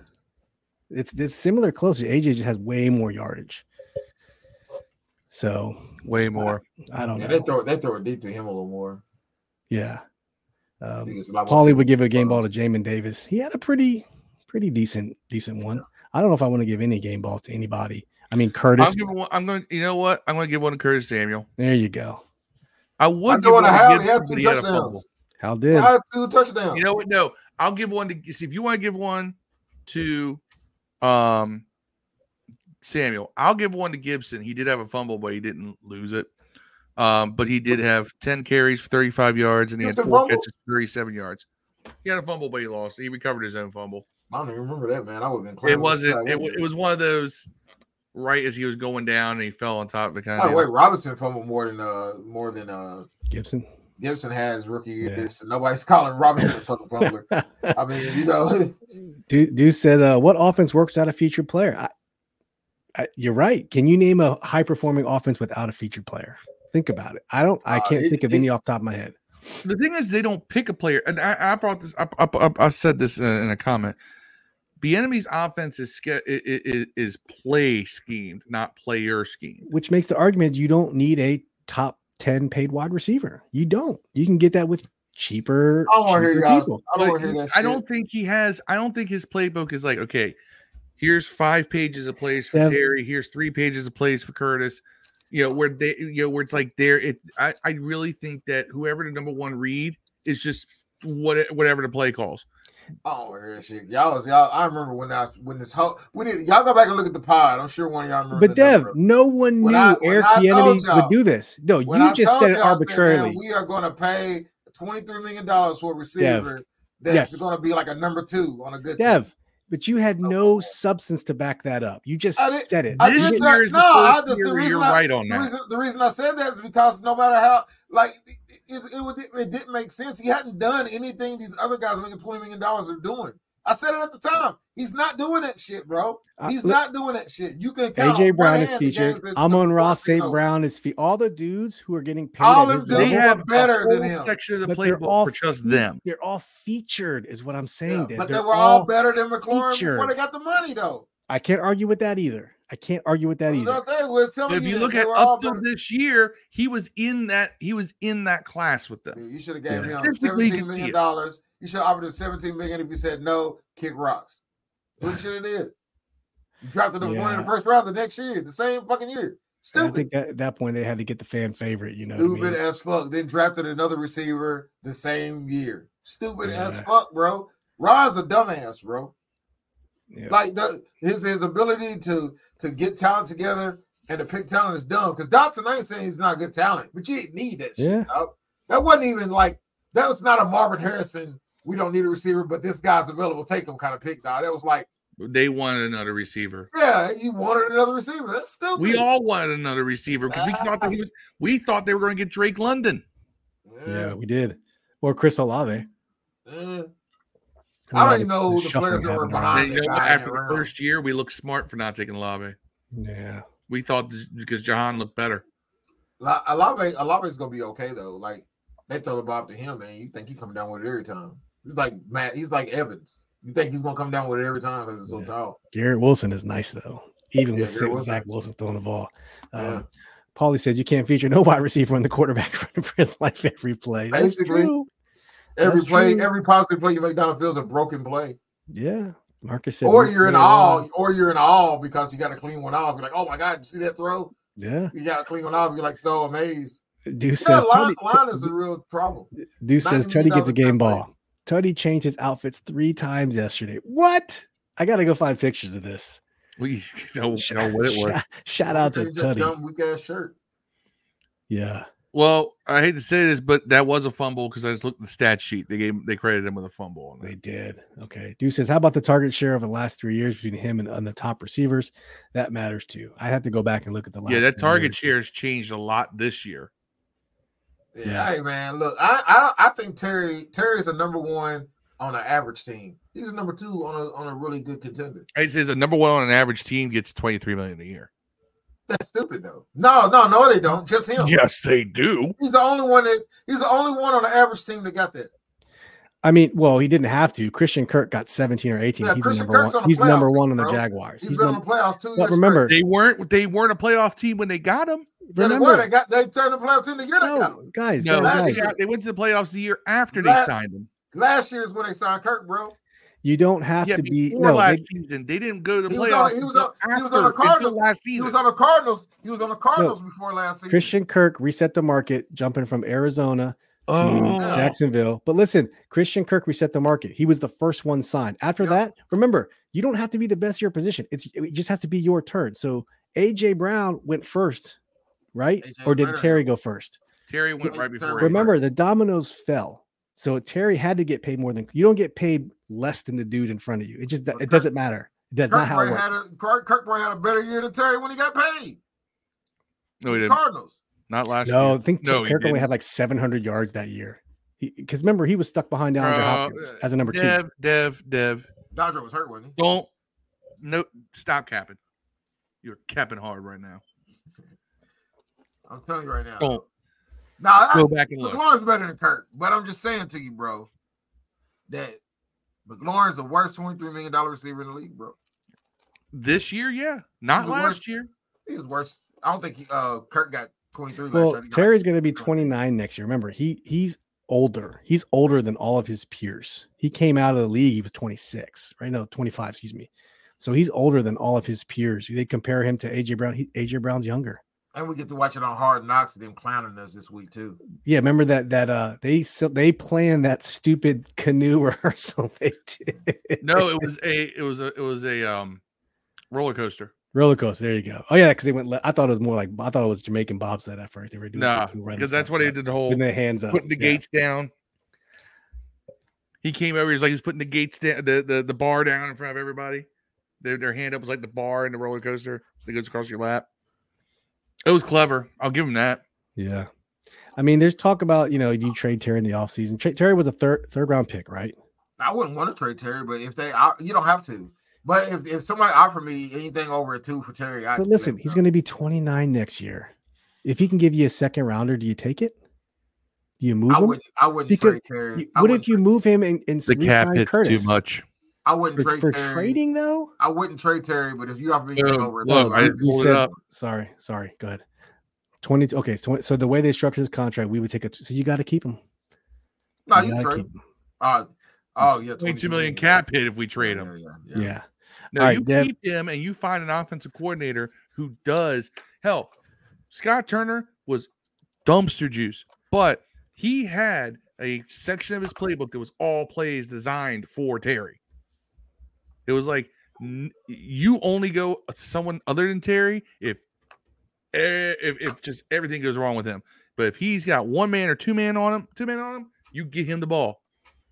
It's it's similar close. AJ just has way more yardage. So Way more. I don't Yeah, know. they throw they throw it deep to him a little more. Yeah. Um, think it's a lot more- Paulie would give a game ball to Jamin Davis. He had a pretty, pretty decent, decent one. I don't know if I want to give any game balls to anybody. I mean, Curtis. I'm giving one. I'm going. to You know what? I'm going to give one to Curtis Samuel. there you go. I I would give know one to Hal, he had two he had a touchdowns. fumble. How did? had two touchdowns. You know what? No, I'll give one to. see, If you want to give one to, um, Samuel, I'll give one to Gibson. He did have a fumble, but he didn't lose it. Um, but he did have ten carries for 35 yards, and he had four fumble? catches, for 37 yards. He had a fumble, but he lost. He recovered his own fumble. I don't even remember that, man. I would have been. It wasn't. It, wa- it was one of those. Right as he was going down, and he fell on top of the kind By of. the way, Robinson fumbled more than uh more than uh Gibson. Gibson has rookie year. Yeah. Gibson. Nobody's calling Robinson a fucking fumbler. I mean, you know, Dude, dude said, uh, "What offense works without a featured player?" I, I, you're right. Can you name a high performing offense without a featured player? Think about it. I don't. I Uh, can't it- think of it- any off the top of my head. the thing is, they don't pick a player, and I, I brought this up. up, up I said this uh, in a comment. The enemy's offense is, ske- i- i- i- is play schemed, not player schemed. Which makes the argument you don't need a top ten paid wide receiver. You don't. You can get that with cheaper. I don't want hear cheaper people. I don't But want to hear. I don't think he has. I don't think his playbook is like okay. Here's five pages of plays for Yeah. Terry. Here's three pages of plays for Curtis. You know where they, you know where it's like there. It. I, I really think that whoever the number one read is just what whatever the play calls. I don't hear shit. Y'all was y'all. I remember when I was when this whole we need y'all go back and look at the pod. I'm sure one of y'all remember. But Dev, number. no one knew When I- Eric I Bieniemy would do this. No, you I just said it y'all, said, arbitrarily. we are going to pay 23 million dollars for a receiver that's Yes. going to be like a number two on a good Dev, team. but you had Oh, no substance to back that up. You just I said it. I This did didn't- that- year is the no, I first just- the year you're I- right on The that. reason, the reason I said that is because no matter how like it, it, it would it didn't make sense. He hadn't done anything these other guys making 20 million dollars are doing. I said it at the time. He's not doing that shit, bro. Uh, He's look, not doing that shit. You can AJ Brown is featured. Amon-Ra, St. Brown is fe- all the dudes who are getting paid. All at them They have better than him. section of the playbook all for just them. They're all featured, is what I'm saying. Yeah, but They're were all, all- better than McLaurin before featured. they got the money, though. I can't argue with that either. I can't argue with that either. what I'm saying? We're telling If you that look at up till this year, he was in that he was in that class with them. You should have gave Yeah. him Statistically, you seventeen can see million it. dollars. You should have offered him seventeen million. If he said no, kick rocks. What you should have did? You drafted him one in the first round the next year, the same fucking year. And I Stupid, think at that point they had to get the fan favorite. You know, what I stupid mean? as fuck. Then drafted another receiver the same year. Stupid as fuck, bro. Ron's a dumbass, bro. Yeah. Like the his his ability to to get talent together and to pick talent is dumb. Because Dotson, I ain't saying he's not good talent, but you didn't need that shit. Yeah. dog. That wasn't even like that was not a Marvin Harrison. We don't need a receiver, but this guy's available. Take him kind of pick, dog. That was like, They wanted another receiver. yeah, you wanted another receiver. That's still We all wanted another receiver because we thought that he was. We thought they were going to get Drake London. yeah, we did. Or Chris Olave. yeah. And I then don't even know the who the players shuffling that were behind you know that what? guy After the around. first year, we looked smart for not taking Lave. Yeah. We thought th- because Jahan looked better. La- Olave, Olave's gonna be okay though. Like they throw the ball to him, man. You think he come down with it every time? He's like Matt. He's like Evans. You think he's gonna come down with it every time because it's so Yeah. tall? Garrett Wilson is nice though, even Yeah, with Garrett Zach Wilson. Zach Wilson throwing the ball. Um, Yeah. Paulie says you can't feature no wide receiver in the quarterback running for his life every play. That's Basically. true. Every That's play, true. every positive play you make down the field is a broken play, Yeah. Marcus said, or you're in play awe, well." or you're in awe because you got to clean one off. You're like, oh my god, you see that throw? Yeah. You got to clean one off. You're like so amazed. Deuce Yeah, says line, Tutty, line is a real problem. Deuce says $90 gets a game million ball. Tony changed his outfits three times yesterday. What? I gotta go find pictures of this. We you know, you know what it was. Shout, shout out to Tony. just Tutty. dumb weak ass shirt. Yeah. Well, I hate to say this, but that was a fumble because I just looked at the stat sheet. They gave they credited him with a fumble. on. They did. Okay. Deuce says, How about the target share over the last three years between him and, and the top receivers? That matters too. I have to go back and look at the last. Yeah, that target years. share has changed a lot this year. Yeah. Yeah. Hey man, look, I, I I think Terry Terry's a number one on an average team. He's a number two on a on a really good contender. It says a number one on an average team gets twenty three million a year. That's stupid though. No, no, no, they don't. Just him. Yes, they do. He's the only one that he's the only one on the average team that got that. I mean, well, he didn't have to. Christian Kirk got 17 or 18. Yeah, he's Christian number Kirk's one. on the He's number one team, on the bro. Jaguars. He's He's been num- on the playoffs two but years. remember, They weren't they weren't a playoff team when they got him. straight. yeah, they were. remember, They got they turned the playoff team to get no, guys, No, guys, last they, guys, year- they went to the playoffs the year after they signed him. Last year is when they signed Kirk, bro. You don't have Yeah, to be. No, last they- season they didn't go to the He was playoffs. he was on- he was on the Cardinals. last He was on the Cardinals. He was on the Cardinals before last season. Christian Kirk reset the market, jumping from Arizona to Oh. Jacksonville. But listen, Christian Kirk reset the market. He was the first one signed. After Yep. that, remember, you don't have to be the best of your position. It's it just has to be your turn. So AJ Brown went first, right? A.J. or did Terry go first? Terry went right before. him. Remember, the dominoes fell. So Terry had to get paid more than you don't get paid less than the dude in front of you. It just it Kirk- doesn't matter. That's not how it works. had a Kirk, Kirkbrand had a better year than Terry when he got paid. No, he didn't. Cardinals. Not last No, year. I think no, Kirk only had like 700 yards that year. Because remember, he was stuck behind DeAndre Uh, Hopkins as a number two. Dev, Dev, Dev. Dodger was hurt, wasn't he? Don't no stop capping. You're capping hard right now. I'm telling you right now. Don't Now, I, go back and look. McLaurin's better than Kirk, but I'm just saying to you, bro, that McLaurin's the worst $23 million receiver in the league, bro. This year, yeah. Not last worst. year. He was worse. I don't think he, uh, Kirk got 23 last Well, year. I think he got Terry's like going to be 16. 29 next year. Remember, he he's older. He's older than all of his peers. He came out of the league. He was 26, right? No, 25. Excuse me. So he's older than all of his peers. They compare him to AJ Brown. He, AJ Brown's younger. And we get to watch it on Hard Knocks and them clowning us this week, too. Yeah, remember that that uh they so they planned that stupid canoe rehearsal they did. No, it was a it was a it was a um roller coaster. roller coaster. There you go. Oh yeah, because they went. Le- I thought it was more like I thought it was Jamaican bobsled at first. They were doing Nah, because that's what he but did the whole Putting their hands up, putting the Yeah. gates down. He came over. He's like he's putting the gates down, the, the the bar down in front of everybody. Their their hand up was like the bar in the roller coaster that goes across your lap. It was clever. I'll give him that. Yeah. I mean, there's talk about, you know, you trade Terry in the offseason. Tra- Terry was a third third round pick, right? I wouldn't want to trade Terry, but if they, I, you don't have to. But if, if somebody offered me anything over a two for Terry, I But listen, he's going to be 29 next year. If he can give you a second rounder, do you take it? Do you move I him? wouldn't. I wouldn't Because trade Terry. You- what if you move him and, and The cap hits Curtis too much. I wouldn't for, trade for Terry. trading though? I wouldn't trade Terry, but if you offer me anything No, over a look, I I You said- Sorry, sorry. Go ahead. 20. Okay, so, so the way they structure his contract, we would take it. So you got to keep him. no, You you trade. keep him. him. Uh, oh yeah, 22 million cap hit if we trade him. Yeah, Yeah. yeah, yeah. No, All right, you Dev- keep him and you find an offensive coordinator who does. help. Scott Turner was dumpster juice, but he had a section of his playbook that was all plays designed for Terry. It was like n- you only go someone other than Terry if eh, if, if just everything goes wrong with him. But if he's got one man or two man on him, two man on him, you get him the ball.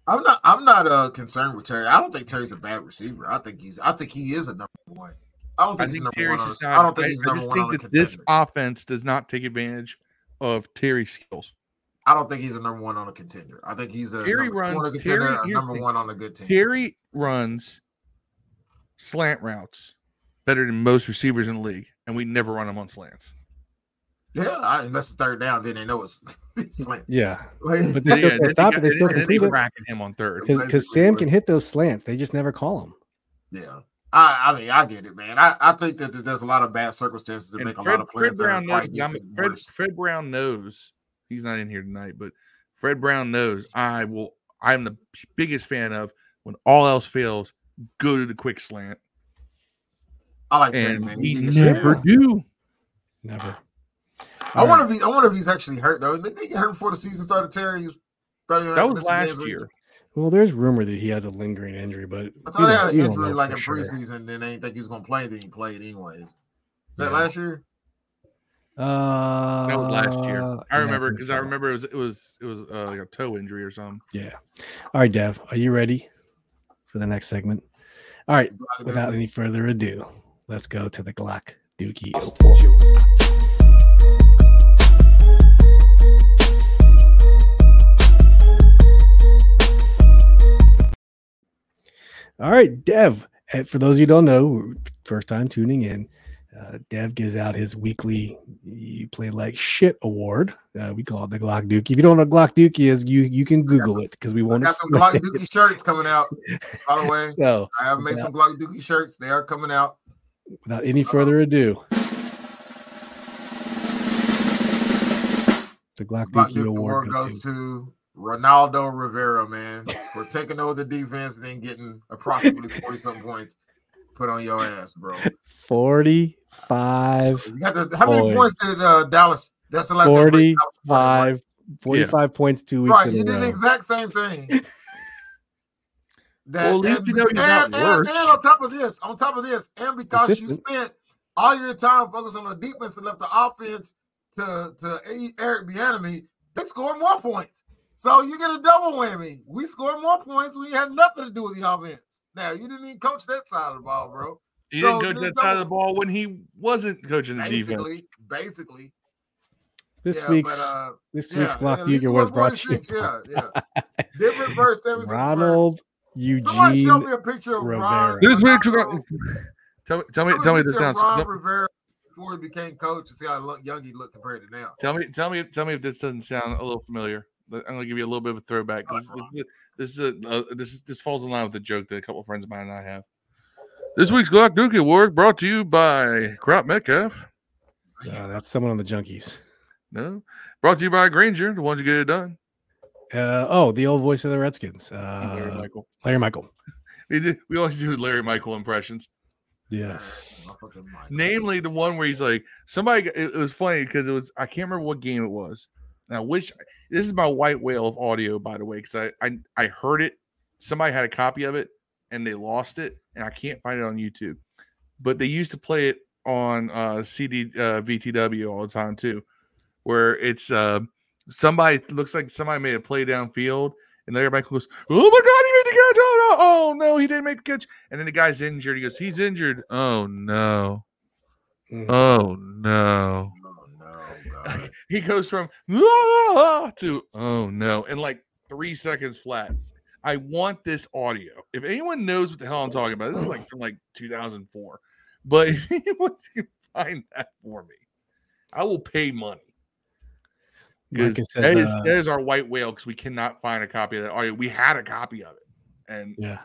I'm not. I'm not uh concerned with Terry. I don't think Terry's a bad receiver. I think he's. I think he is a number one. I don't I think he's think number Terry's one. On not. I don't think I, he's I just one on think that this offense does not take advantage of Terry's skills. I don't think he's a number one on a contender. I think he's a Terry number runs- two a contender, Terry- a number one on a good team. Terry runs slant routes better than most receivers in the league, and we never run them on slants. yeah, I, unless it's third down, then they know it's, it's slant. Yeah. Like, But they still then can't stop got- it. They still then complete they it. racking him on third. Because Basically, Sam can hit those slants. They just never call them. yeah. I, I mean, I get it, man. I, I think that there's a lot of bad circumstances that And make a lot of players. that are Brown knows. I'm, decent Fred. Fred Brown knows. He's not in here tonight, but Fred Brown knows. I will. I'm the biggest fan of when all else fails, go to the quick slant, I like Terry, and man. He did shit. never do. Never. I wonder if he, I wonder if he's actually hurt though. Did he get hurt before the season started? Terry, he was probably That was missing last games. year. Well, there's rumor that he has a lingering injury, but I thought he had an injury like for in sure. preseason, then they didn't think he was gonna play. Then he played anyways. Is that Yeah. last year? Uh, That was last year. I yeah, remember because I so. remember it was it was it was uh, like a toe injury or something. Yeah. All right, Dev, are you ready for the next segment? All right. Without any further ado, let's go to the Glock Dookie. All right, Dev. For those of you who don't know, first time tuning in, uh, Dev gives out his weekly "You Play Like Shit" award. Uh, we call it the Glock Dookie. If you don't know what Glock Dookie is, you you can Google it because we want. got some Glock it. Dookie shirts coming out. By the way, So, I have made some Glock Dookie shirts. They are coming out. without any further ado, the Glock Glock Dookie Dookie award award goes goes to Ronaldo Rivera, man, for taking over the defense and then getting approximately forty something points put on your ass, bro. 45, You got the, how many Points. points did uh, Dallas? That's the last time Dallas was playing, 45, 45 points two weeks Right, in he a did the exact same thing. That, Well, at least and, you know you're and, not and- worse. and on top of this, on top of this, and because you spent all your time focused on the defense and left the offense to to A- Eric Bieniemy, they scored more points. So you get a double whammy. We scored more points. We had nothing to do with the offense. Now you didn't even coach that side of the ball, bro. He So didn't coach that side of the ball when he wasn't coaching the defense. Basically, basically. This yeah, week's but, uh, this yeah, week's Glock at least Bugle it was brought to you Yeah, yeah. Different verse. 76 verse. Ronald Somebody show Eugene. me a picture of Rivera. Ron. This week, tell me, tell me, tell me a this sounds. Ron no, Rivera before he became coach and see how young he looked compared to now. Tell me, tell me, tell me if this doesn't sound a little familiar. I'm gonna give you a little bit of a throwback. This, this, is- this is a, uh, this is this falls in line with the joke that a couple of friends of mine and I have. This week's Glock Dookie Award brought to you by Crop Metcalf. Uh, that's someone on the junkies. No, brought to you by Grainger, the ones who get it done. Uh, oh, the old voice of the Redskins. And Larry Uh, Michael. Larry Michael. We, did, we always do Larry Michael impressions. Yes. Namely, the one where he's like, somebody. It, it was funny because it was I can't remember what game it was. And I wish this is my white whale of audio, by the way, because I, I I heard it. Somebody had a copy of it and they lost it, and I can't find it on YouTube. But they used to play it on uh, CD uh, VTW all the time too, where it's uh, somebody looks like somebody made a play downfield, and Michael goes, "Oh my God, he made the catch! Oh no, oh no, he didn't make the catch!" And then the guy's injured. He goes, "He's injured. Oh no." Mhm. Oh no. No, God. He goes from "Ah," to oh no in like three seconds flat. I want this audio. If anyone knows what the hell I'm talking about, this is like from like 2004. But if anyone can find that for me, I will pay money. Because Micah that says, is, uh, that is our white whale because we cannot find a copy of that audio. We had a copy of it. And Yeah.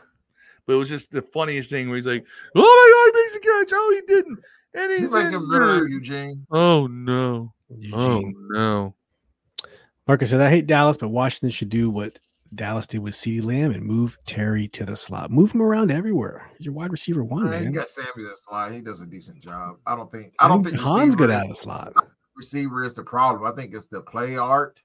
but it was just the funniest thing where he's like, Oh my god, he makes the catch. Oh, he didn't. And You he's like, him better, injured." Eugene. Oh no. Oh no. Marcus said, I hate Dallas, but Washington should do what Dallas did with CeeDee Lamb and move Terry to the slot. Move him around everywhere. He's your wide receiver one, Man, man. you got Sammy that slide. He does a decent job. I don't think. I don't think Hans receiver good is- out of the slot. Receiver is the problem. I think it's the play art.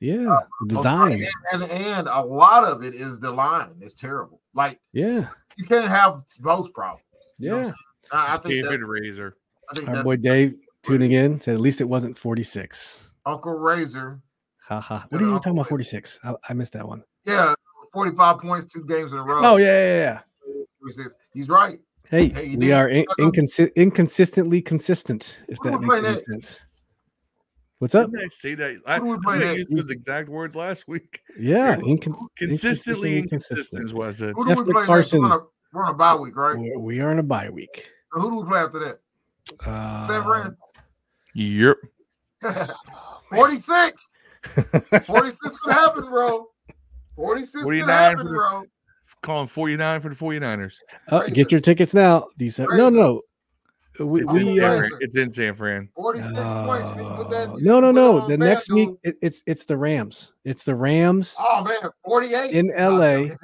Yeah. Uh, the design. and, and and a lot of it is the line. It's terrible. Like Yeah. you can't have both problems. You know I'm Yeah. I, I think David that's, Razor. I think Our boy Dave tuning in said, at least it wasn't 46. Uncle Razor. Haha. To What are you Uncle talking about? 46. I, I missed that one. Yeah, 45 points, two games in a row. Oh, yeah, yeah, yeah. 46. He's right. Hey, Hey, you we did- are in, inconsi- inconsistently consistent, if Who that makes playing any sense. What's up? Didn't I say that? I, do we I play think I used those exact words last week. Yeah, You're incon- Consistently inconsistent. inconsistent is what I said. Who do Jeff we play Carson. next? We're on, a, we're on a bye week, right? We're- We are in a bye week. So who do we play after that? Uh, San Fran? Yep. 46. 46 could happen, bro. 46 could 49 happen, for the- bro. Calling 49 for the 49ers. uh, get your tickets now. December. No, no. We, It's, we in, San uh, it's in San Fran. 46 points. You need to put that. uh, no, no, to put it no. on The next week it, it's it's the Rams. It's the Rams, Oh, man. 48. In LA.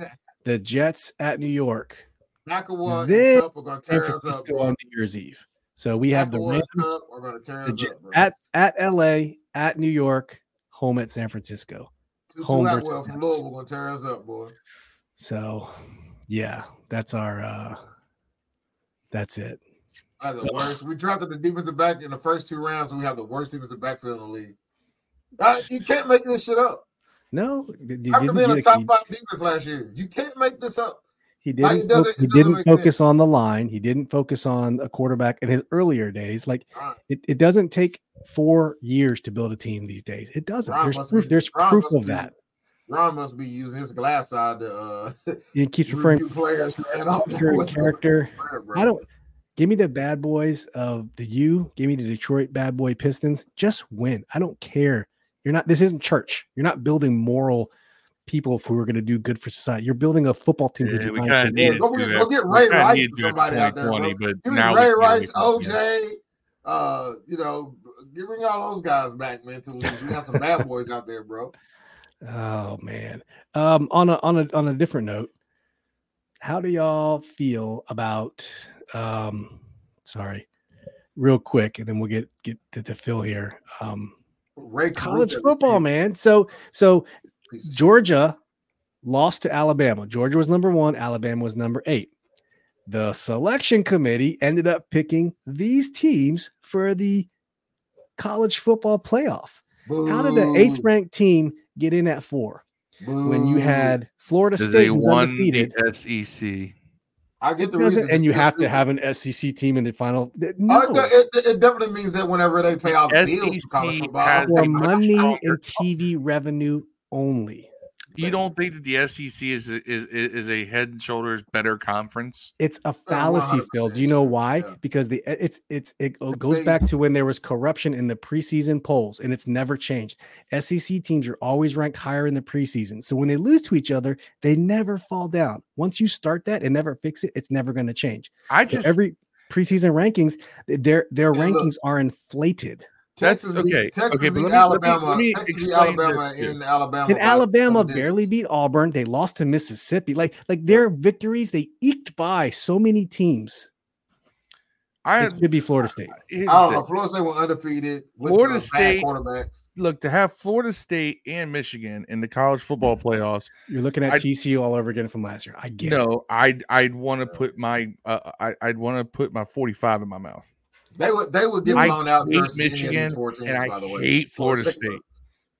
the Jets at New York, Then and Kupp are going to San tear us up. On New Year's Eve. So we have the Rams and Kupp are going to tear the up, at at LA, at New York, home at San Francisco. Two, home two versus from Louisville going to tear us up, boy. So, yeah, that's our. uh That's it. The worst. We drafted the defensive back in the first two rounds, and we have the worst defensive backfield in the league. You can't make this shit up. No, After being a top five defense last year, you can't make this up. He didn't. doesn't- he didn't focus sense. on the line. He didn't focus on a quarterback in his earlier days. Like it, it doesn't take four years to build a team these days. It doesn't. Ron There's proof. be- There's Ron proof of be- that. Ron must be using his glass eye to uh, He keeps referring players. Man, I don't know to what's character. I don't. Give me the bad boys of the U. Give me the Detroit bad boy Pistons. Just win. I don't care. You're not. This isn't church. You're not building moral people who are going to do good for society. You're building a football team. Yeah, we kind of win. needed Go to get- do go get Ray kinda Rice needed to somebody out there, 2020, bro. but Give me now Ray can get away Rice, from it, yeah. OJ, uh, you know, give me all those guys back, man. To lose, we got some bad boys out there, bro. Oh man. Um, on a on a on a different note, how do y'all feel about um sorry, real quick, and then we'll get get to, to Phil here. Um Ray college football, man. So so piece of shit. Georgia lost to Alabama. Georgia was number one, Alabama was number eight. The selection committee ended up picking these teams for the college football playoff. How did the eighth ranked team get in at four? when you had Florida Because State they who's undefeated. the SEC. I get the reason, and you have to have an SEC team in the final. Uh, No, it, it- it definitely means that whenever they pay off bills SEC for college football, has for money and TV revenue only. You don't think that the SEC is is is a head and shoulders better conference? It's a fallacy, Phil. Do you know why? yeah. Because the it's it's it goes back to when there was corruption in the preseason polls, and it's never changed. SEC teams are always ranked higher in the preseason, so when they lose to each other, they never fall down. Once you start that and never fix it, it's never going to change. I So just every preseason rankings, their their Yeah, look. rankings are inflated. That's- Texas beat, okay, Texas okay, beat let me- let me- Alabama. let me Texas beat explain Alabama this to in Alabama. And Alabama barely beat Auburn. They lost to Mississippi. Like like their victories, they eked by so many teams. I It should be Florida State. here's I don't know. Florida State were undefeated. With Florida the bad State- quarterbacks. look to have Florida State and Michigan in the college football playoffs. You're looking at I- TCU all over again from last year. I get it. No, I'd I'd want to put my uh, I, I'd want to put my 45 in my mouth. They would they would get I blown out hate versus any of these Michigan, teams, and I by the way. hate Florida would- State.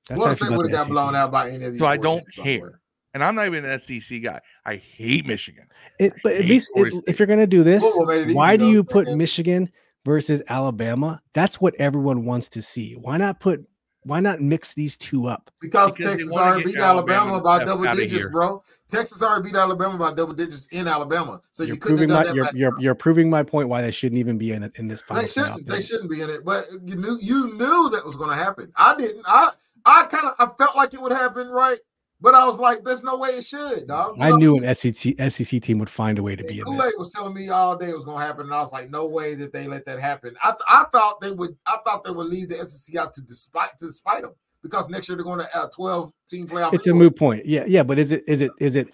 That's Florida State would the have got SEC. blown out by any of these. So I don't teams, by the care. way. And I'm not even an SEC guy. I hate Michigan. It, but at least it, if you're going to do this, Louisville made it easy, why do you put. Michigan versus Alabama? That's what everyone wants to see. Why not put? Why not mix these two up? Because, Because Texas already beat Alabama, Alabama by double digits, bro. Texas already beat Alabama by double digits in Alabama. So You're you couldn't proving have my that. you're, you're you're proving my point why they shouldn't even be in it in this final. They shouldn't. They shouldn't be in it. But you knew you knew that was going to happen. I didn't. I I kind of I felt like it would happen, right? But I was like, "There's no way it should, dog." I knew an SEC SEC team would find a way to be in Kool this. Was telling me all day it was going to happen, and I was like, "No way that they let that happen." I, th- I thought they would. I thought they would leave the SEC out to despite to spite them because next year they're going to a 12 team playoff. It's a moot point. Yeah, yeah, but is it is it is it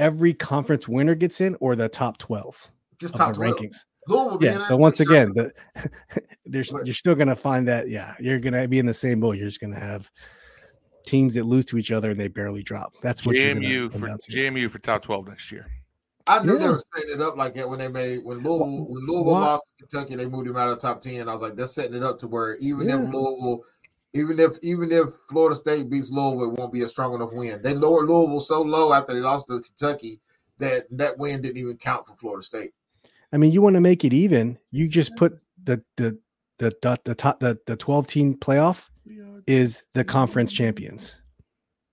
every conference winner gets in or the top twelve just of top the 12. rankings? Louisville will be Yeah. So once again, the there's you're still gonna find that. Yeah, you're gonna be in the same boat. You're just gonna have teams that lose to each other and they barely drop. That's what you're gonna JMU for down. JMU for top 12 next year. I knew they were setting it up like that when they made when Louisville when Louisville Why- lost to Kentucky, they moved him out of the top ten. I was like, they're setting it up to where even Yeah. if Louisville, even if even if Florida State beats Louisville, it won't be a strong enough win. They lowered Louisville so low after they lost to Kentucky that that win didn't even count for Florida State. I mean, you want to make it even. You just put the the the the, the top the, the 12 team playoff is the conference champions.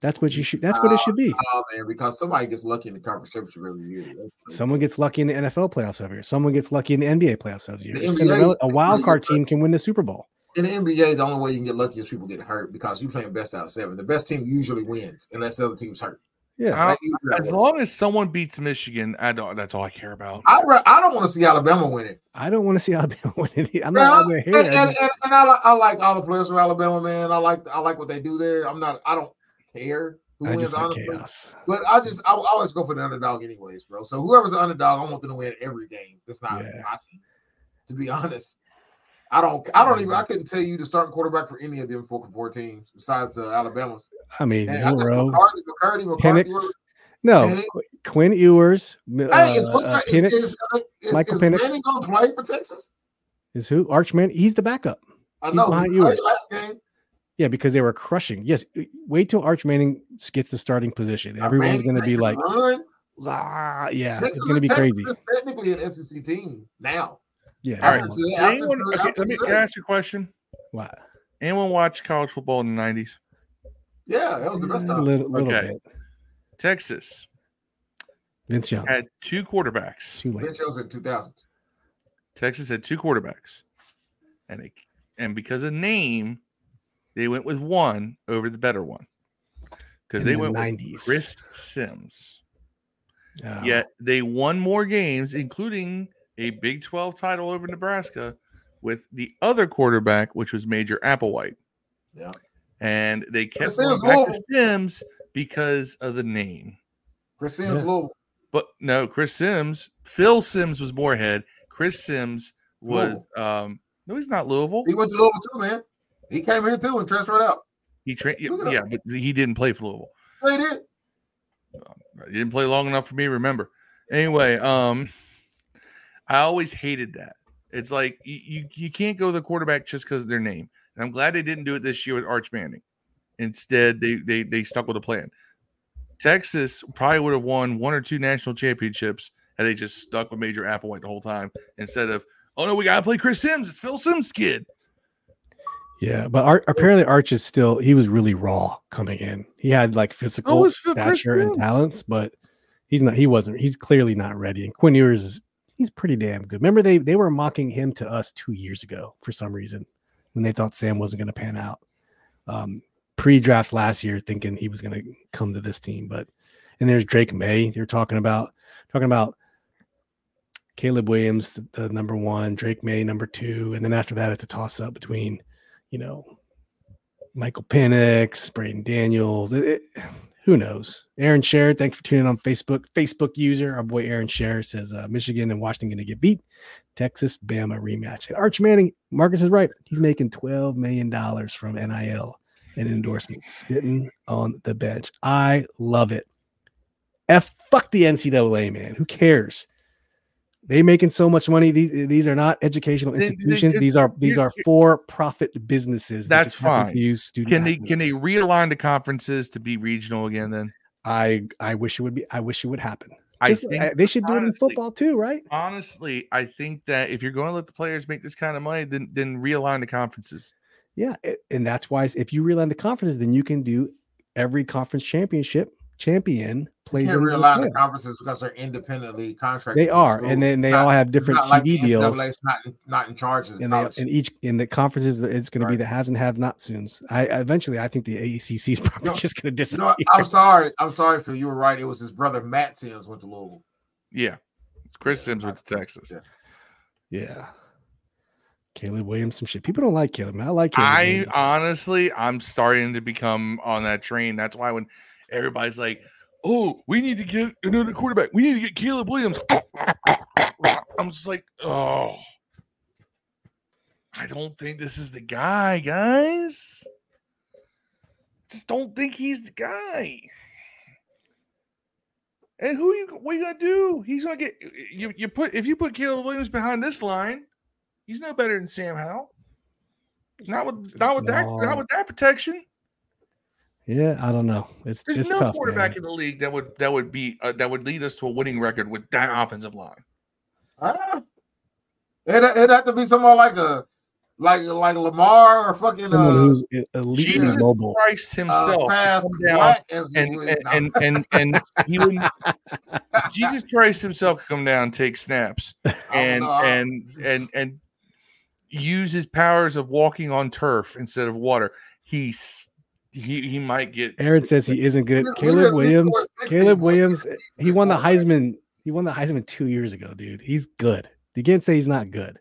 That's what you should. That's what it should be. Oh, oh man, because somebody gets lucky in the conference championship every year. Someone gets lucky in the NFL playoffs every year. Someone gets lucky in the NBA playoffs every year. A NBA a wild card team can win the Super Bowl. in the NBA, the only way you can get lucky is people get hurt because you're playing best out of seven. The best team usually wins unless the other team's hurt. Yeah. Like, usually that as long as someone beats Michigan, I don't. That's all I care about. I, re- I don't want to see Alabama win it. I don't want to see Alabama win it. I'm Yeah, not over and, here. I and, just- and, and I, I like all the players from Alabama, man. I like I like what they do there. I'm not. I don't care who I wins, just like honestly. chaos. But I just I, I always go for the underdog, anyways, bro. So whoever's the underdog, I want them to win every game. That's not Yeah. my team. To be honest, I don't. I don't even. I couldn't tell you the starting quarterback for any of them four four teams besides the Alabama's. I mean, And I just Milroe, McCarthy, McCarthy, McCarthy. Penix. No, Penix. Quinn Ewers, uh, Hey, is, what's uh, Penix is, uh, is, Michael is Penix. Manning gonna play for Texas? is who? Archman. He's the backup. I He's know. behind Ewers. last game. Yeah, because they were crushing. Yes, uh, wait till Arch Manning gets the starting position. Everyone's going to be like, run. ah, yeah, Texas it's going to be Texas crazy. is technically an SEC team now. Yeah. All right. everyone- After- Did anyone, okay, let me can I ask you a question. Wow. Anyone watch college football in the 90s? Yeah, that was the best Yeah, a time. little, little Okay. bit. Texas Vince Young. had two quarterbacks. Too late. Ben shows in 2000. Texas had two quarterbacks, and they, and because of name, they went with one over the better one because In they the went 90s. with Chris Simms. Oh, Yet they won more games, including a Big 12 title over Nebraska with the other quarterback, which was Major Applewhite. Yeah. And they kept Chris going Simms back to Simms because of the name. Chris Simms, Yeah. Louisville. But no, Chris Simms, Phil Simms was Morehead. Chris Simms was um no, he's not Louisville. He went to Louisville too, man. He came here too and transferred out. He trained Look yeah, but he didn't play for Louisville. They did. He didn't play long enough for me to remember. Anyway, um, I always hated that. It's like you you, you can't go the quarterback just because of their name. And I'm glad they didn't do it this year with Arch Manning. Instead, they they they stuck with a plan. Texas probably would have won one or two national championships had they just stuck with Major Applewhite the whole time instead of, oh no, we gotta play Chris Simms. It's Phil Simms' kid. Yeah, but Ar- apparently Arch is still he was really raw coming in. He had like oh, physical was Chris stature and Simms. talents, but he's not he wasn't he's clearly not ready. And Quinn Ewers is he's pretty damn good. Remember they they were mocking him to us two years ago for some reason when they thought Sam wasn't gonna pan out. Um pre-drafts last year thinking he was gonna come to this team, but and there's Drake Maye they're talking about talking about Caleb Williams, the, number one, Drake Maye, number two, and then after that, it's a toss up between, you know, Michael Penix, Jayden Daniels. It, it- who knows? Aaron Sher, thanks for tuning in on Facebook. Facebook user, our boy Aaron Sher says uh, Michigan and Washington going to get beat. Texas, Bama rematch. And Arch Manning, Marcus is right. He's making $12 million from NIL and endorsements sitting on the bench. I love it. F fuck the NCAA, man. Who cares? They making so much money. These these are not educational They- they- institutions. it- these are these are for profit businesses. That's fine. Use student Can they can they realign the conferences to be regional again? Then I I wish it would be. I wish it would happen. I Just- think I- they should do it in football too, right? honestly, I think that if you're going to let the players make this kind of money, then then realign the conferences. Yeah, and that's why if you realign the conferences, then you can do every conference championship champion You plays can't in the realign the conferences because they're independently contracted. They are, school. and then they Not- all have different not like TV deals. Not in, not in charge of the And, they, and each in the conferences, it's going to be the haves and have not soons. I I- eventually, I think the ACC is probably No, just going to you know, disappear. I'm sorry. I'm sorry, Phil. You were right. It was his brother Matt Sims went to Louisville. Yeah, Chris Yeah, Sims went to Texas. yeah. yeah, Caleb Williams, some shit. People don't like Caleb. Man. I like Caleb. I Williams. honestly, I'm starting to become on that train. That's why when everybody's like, "Oh, we need to get another quarterback. We need to get Caleb Williams," I'm just like, "Oh, I don't think this is the guy, guys. Just don't think he's the guy." And who you what you gonna do? He's gonna get you. You put if you put Caleb Williams behind this line, he's no better than Sam Howell. Not with not with that not with that protection. Yeah, I don't know. It's There's it's no tough. quarterback man. in the league that would that would be uh, that would lead us to a winning record with that offensive line. Ah. It it'd have to be someone like a like like Lamar or fucking Someone uh, who's elite Jesus and mobile. Christ uh, himself to fast come down black as you and and, and and and he would Jesus Christ himself could come down and take snaps and know, I- and and and use his powers of walking on turf instead of water. He's he he might get Aaron says he isn't good. Look- look Caleb at- he Williams. Caleb. Williams. He won the Heisman. He won the Heisman two years ago, dude. He's good. You can't say he's not good.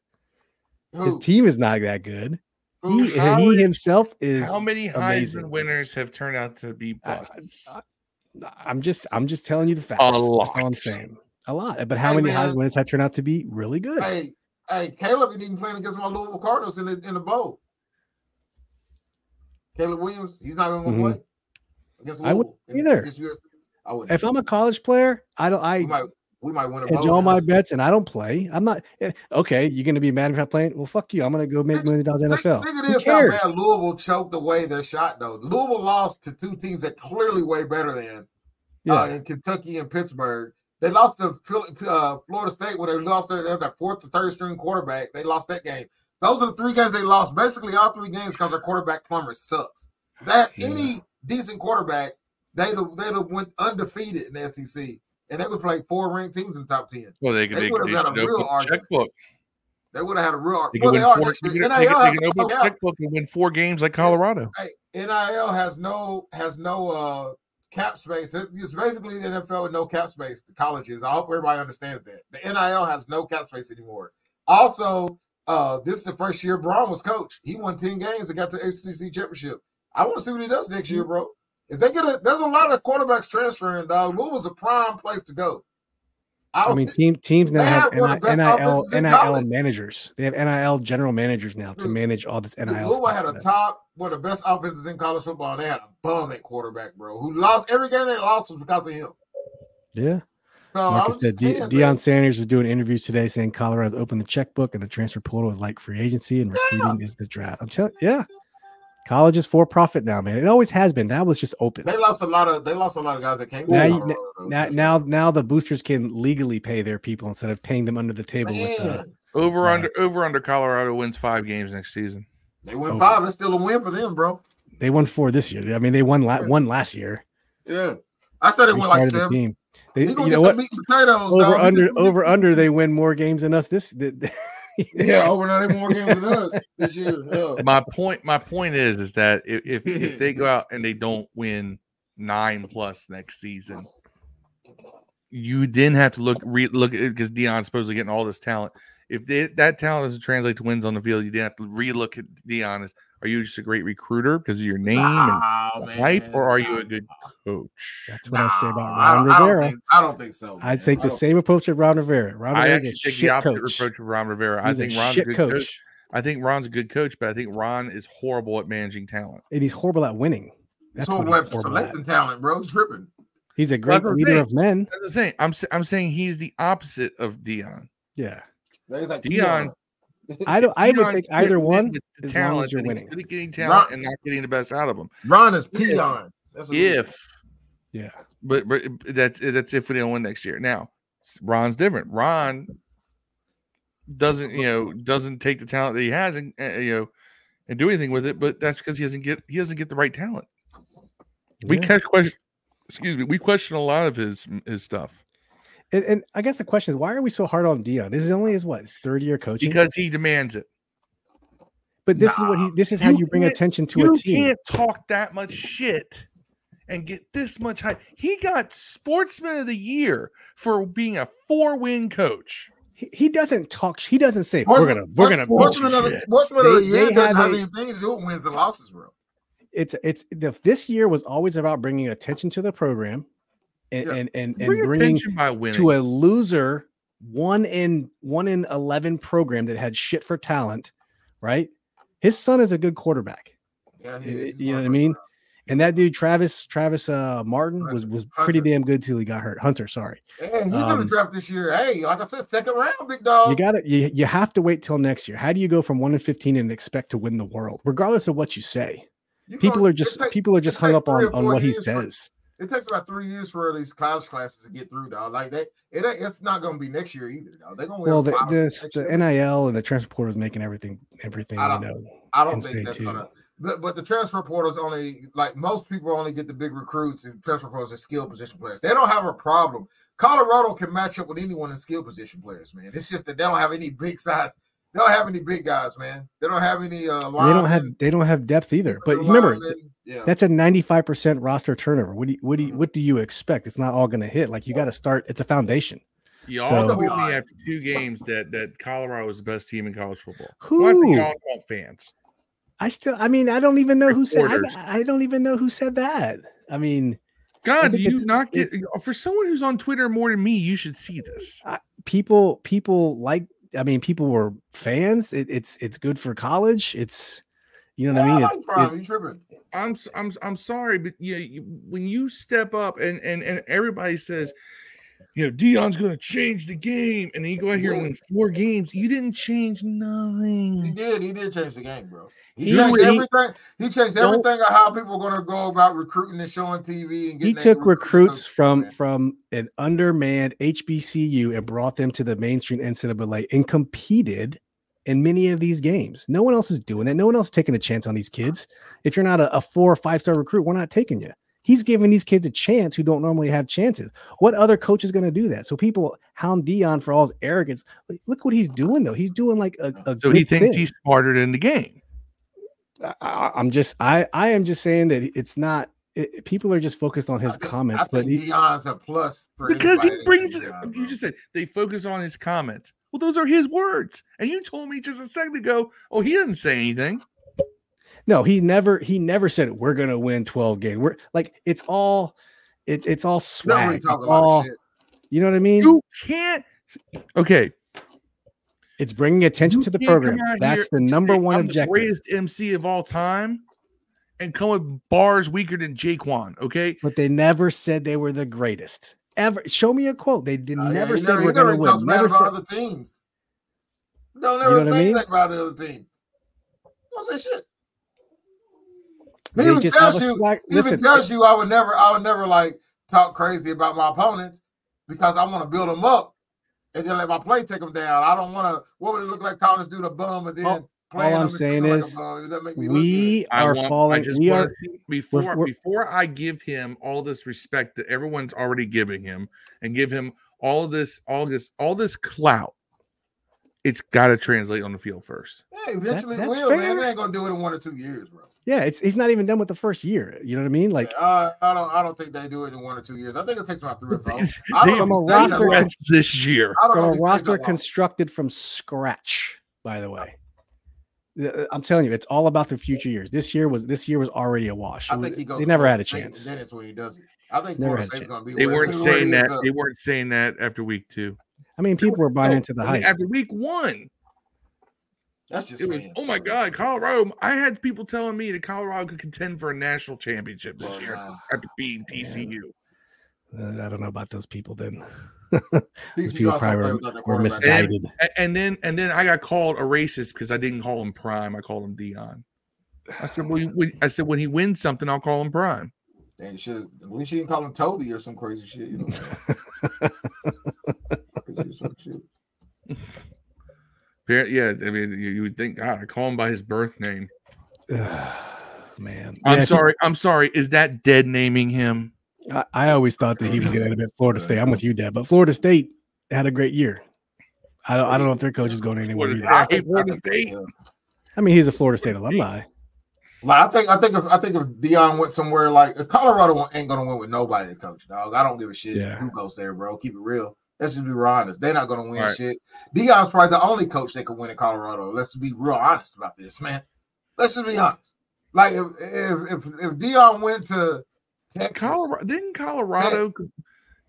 His team is not that good. Who? He, How he himself is. how many amazing. Heisman winners have turned out to be I- busts? I- I'm just. I'm just telling you the facts. A That's all I'm lot. saying. A lot. But how Hey, many man. Heisman winners have turned out to be really good? Hey, hey, Caleb isn't even playing against my Louisville Cardinals in the in the bowl. Caleb Williams, he's not going to Mhm. play against I wouldn't either. against USC. I wouldn't. If I'm a college player, I don't. I we might we might win a bowl. all my bets and I don't play. I'm not eh, okay. You're gonna be mad if I'm playing. Well, fuck you. I'm gonna go make Think- million dollars in Think, NFL. think Who it is how bad Louisville choked away their shot though. Louisville lost to two teams that clearly way better than Yeah, uh, in Kentucky and Pittsburgh. They lost to uh, Florida State when they lost their, that fourth or third string quarterback. They lost that game. Those are the three games they lost. Basically, all three games because their quarterback Plummer sucks. That Yeah. any decent quarterback, they'd have, they'd have went undefeated in the SEC, and they would play four ranked teams in the top ten. Well, they, They they, would've they got a real argument. checkbook. They would have had a real. They well, they are four. They they can- they can open has- checkbook and win four games like Colorado. Hey, NIL has no has no uh cap space. It's basically the NFL with no cap space. The colleges. I hope everybody understands that. The NIL has no cap space anymore. Also, uh, this is the first year Brohm was coach. He won 10 games and got the ACC championship. I want to see what he does next year, bro. If they get a there's a lot of quarterbacks transferring, dog. Louisville's was a prime place to go. I mean, team teams now have have one of the best NIL NIL managers. They have NIL general managers now to manage all this NIL. Louisville had a top one of the best offenses in college football. And they had a bum at quarterback, bro, who lost every game they lost was because of him. Yeah, So I Marcus said just De- Deion Sanders was doing interviews today saying Colorado's opened the checkbook and the transfer portal is like free agency and recruiting is the draft. I'm telling, yeah, College is for profit now, man. It always has been. That was just open. They lost a lot of they lost a lot of guys that came. Now, you, now, now, now the boosters can legally pay their people instead of paying them under the table. sure. With, uh, Over Right. under over under Colorado wins five games next season. they win Oh. five. It's still a win for them, bro. they won four this year. I mean, they won la- Yeah. one last year. Yeah, I said it We went like started the seven. Team. They, you gonna know what? some potatoes. Over dog. Under some meat over under. They win more games than us. This. The, Yeah, over there they more games than us this year. Yeah. My point my point is is that if if, if they go out and they don't win nine plus next season, you then have to look re, look at it because Deion's supposedly getting all this talent. If they, that talent doesn't translate to wins on the field, you then have to relook at Dionis. are you just a great recruiter because of your name and Nah, man. hype, or are you a good coach? that's what I say about Nah, I Ron don't- I don't Rivera. think- I don't think so. I'd take the same approach of Ron Rivera. Ron I Rivera's a actually take the shit opposite coach. approach of Ron Rivera. I think a Ron's a good coach, coach. I think Ron's a good coach, but I think Ron is horrible at managing talent. and he's horrible at winning. That's That's what what we're he's horrible at. selecting talent, bro. It's tripping. He's a great I'm leader saying. of men. That's the same. I'm s- I'm saying he's the opposite of Deion. Yeah, He's like Deion- I don't. I would Deion take either one. with the as long as talent. you're and he's winning. getting talent Ron- and not getting the best out of them. Ron is Yes. peon. That's what it is. If Yeah, but, but that's that's if we don't win next year. Now, Ron's different. Ron doesn't you know doesn't take the talent that he has and uh, you know and do anything with it. But that's because he doesn't get he doesn't get the right talent. We Yeah. can't question. Excuse me. We question a lot of his his stuff And, and I guess the question is, why are we so hard on Deion? This is only his what? His third year coaching. because he demands it. but this is what he. This is how You you bring attention to a team. You can't talk that much shit and get this much hype. He got Sportsman of the Year for being a four win coach. He, he doesn't talk. He doesn't say Sportsman- we're gonna we're gonna. Sportsman of you." the, Sportsman of the year they doesn't have have a- anything to do with wins and losses, bro. It's it's the, this year was always about bringing attention to the program, and Yeah. and and, and Bring bringing by winning. to a loser one in one in 11 program that had shit for talent right his son is a good quarterback Yeah. You know what I mean? and that dude travis travis uh martin was was pretty damn good till he got hurt hunter sorry Hey, he's in Um, the draft this year. Hey, like I said, second round, big dog. you gotta you, you have to wait till next year how do you go from 1 and 15 and expect to win the world regardless of what you say You people gonna- are just take- people are just it hung up on on what he says It takes about three years for these college classes to get through, dog. Like that, it ain't, it's not going to be next year either, dog. They're going to well the, this, the year. nil and the transfer portal is making everything everything I you don't- know I don't in think that's too. gonna. But, but the transfer portal is only like most people only get the big recruits and transfer portals are skill position players. They don't have a problem. Colorado can match up with anyone in skill position players, man. It's just that they don't have any big size. They don't have any big guys, man. They don't have any uh they don't have they don't have depth either but defensive remember linemen. yeah. That's a 95% roster turnover. What do you, what do you, Mhm. what do you expect? It's not all going to hit. Like you got to start. It's a foundation. Y'all So- told me after two games that that Colorado was the best team in college football. Well, I think Who? y'all want fans. I still. I mean, I don't even know who said. I, I don't even know who said that. I mean, God, do you not get for someone who's on Twitter more than me? You should see this. people people like. I mean, people were fans. It, it's it's good for college. It's you know what I mean. Yeah, It's, it- I'm I'm I'm sorry, but yeah, you when you step up and and and everybody says, you know, Deion's going to change the game, and then you go out here and win four games, you didn't change nothing. He did. He did change the game, bro. He, He- changed he- everything. He changed everything of how people are going to go about recruiting and showing TV. And he took recruits from man. from an undermanned HBCU and brought them to the mainstream NCAA and competed in many of these games. No one else is doing that. No one else is taking a chance on these kids. If you're not a, a four or five star recruit, we're not taking you. He's giving these kids a chance who don't normally have chances. What other coach is going to do that? So people hound Deion for all his arrogance. Like, look what he's doing though. He's doing like a, a So he thinks thing. he's smarter than the game. I- I, I'm just I I am just saying that it's not. It, people are just focused on I his think- comments, I but think he, Deion's a plus for because he brings can it. Deion, You just said they focus on his comments. Well, those are his words, and you told me just a second ago. Oh, he doesn't say anything. No, he never he never said we're gonna win 12 games. We're like it's all it, it's all You know swag. It's all, shit. you know what I mean? You can't. Okay, it's bringing attention you to the program. That's the number say, one "I'm the objective. greatest MC of all time, and come with bars weaker than Jaquan. Okay, But they never said they were the greatest. Ever show me a quote. They did Uh, never he said never- we're gonna win. bad Never about said other teams. Don't know ever what I say mean? anything about the other team. Don't say shit. He They even just tells you. swag. He even Listen, tells you I would never. I would never like talk crazy about my opponents because I want to build them up and then let my play take them down. I don't want to. What would it look like? College do the bum and then All- playing all I'm them and treat saying them like is bum? Does that make me look good? we are want, falling. just We are. before we're- before I give him all this respect that everyone's already giving him and give him all this all this all this clout. It's got to translate on the field first. Yeah, eventually it that's will, man. fair. It ain't gonna do it in one or two years, bro. Yeah, it's he's not even done with the first year. You know what I mean? Like Uh, I don't. I don't think they do it in one or two years. I think it takes about three or four. I don't know from if a he stays that roster this year. I don't know from a roster constructed from scratch. By the way, Uh, I'm telling you, it's all about the future years. This year was this year was already a wash. I think he goes. they never had a chance. Then it's when he does it. I think Never Florida had State's gonna be. They where- weren't saying that. up. They weren't saying that after week two. I mean, people were buying No, into the I mean, hype. after week one. That's just. It was, oh my. God, Colorado. I had people telling me that Colorado could contend for a national championship this Well, year nah. after beating TCU. Uh, I don't know about those people. Then TCU those people also probably were, without were misguided. A- And then and then I got called a racist because I didn't call him Prime. I called him Deion. I said, well, you- when- I said when he wins something, I'll call him Prime. Dang, you should at least you didn't call him Toby or some crazy shit. You know. Crazy some shit. Yeah, yeah, I mean, you, you would think God, I call him by his birth name. Man, I'm Yeah, sorry. I'm sorry. Is that dead naming him? I, I always thought that he was going to end up at Florida State. I'm with you, Dad. But Florida State had a great year. I don't, I don't know if their coach is going anywhere. Florida I I hate Florida State. I mean, he's a Florida State alumni. Like I think I think if I think if Deion went somewhere like Colorado ain't gonna win with nobody to coach, dog. I don't give a shit Yeah. who goes there, bro. Keep it real. Let's just be real honest. They're not gonna win Right. shit. Deion's probably the only coach that could win in Colorado. Let's be real honest about this, man. Let's just be honest. Like if if if, if Deion went to Texas, Colorado didn't Colorado. They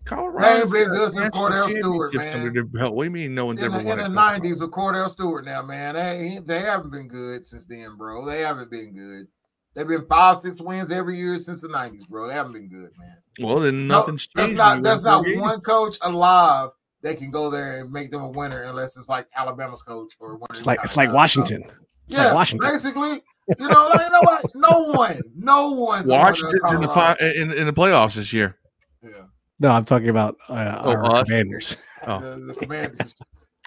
Colorado ain't been good since Kordell Stewart, man. What do you mean no one's in ever won in the nineties with Kordell Stewart now, man. They they haven't been good since then, bro. They haven't been good. They've been five, six wins every year since the nineties, bro. They haven't been good, man. Well, then No, nothing's That's not that's not one coach alive that can go there and make them a winner unless it's like Alabama's coach or one. It's like it's like guys. Washington. It's Yeah, like Washington. basically. You know, like nobody, no one, no one. Washington's in the fi- in, in the playoffs this year. Yeah, No, I'm talking about uh, Oh, our us? commanders. Oh. the, the Commanders.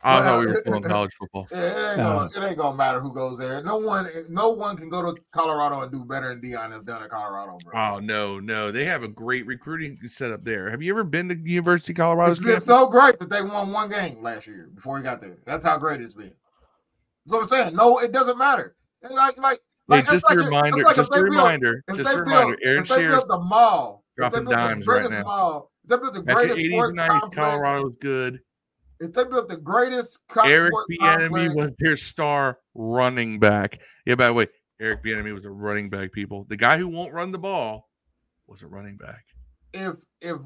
I Well, thought we were still in college football. It ain't, gonna, uh-huh. it ain't gonna matter who goes there. No one, no one can go to Colorado and do better than Deion has done at Colorado, bro. Oh no, no, they have a great recruiting setup there. Have you ever been to University of Colorado? it's been so great that they won one game last year before he got there. That's how great it's been. That's what I'm saying. No, it doesn't matter. It's like, like, like just a like reminder, like just a reminder, if just a reminder. Aaron if they Shares built the mall, dropping the dimes right now. Mall, if they built the greatest the 80s sports and 90s, complex, Colorado was good. If they built the greatest Eric Bieniemy was their star running back. Yeah, by the way, Eric Bieniemy was a running back. People, the guy who won't run the ball was a running back. if if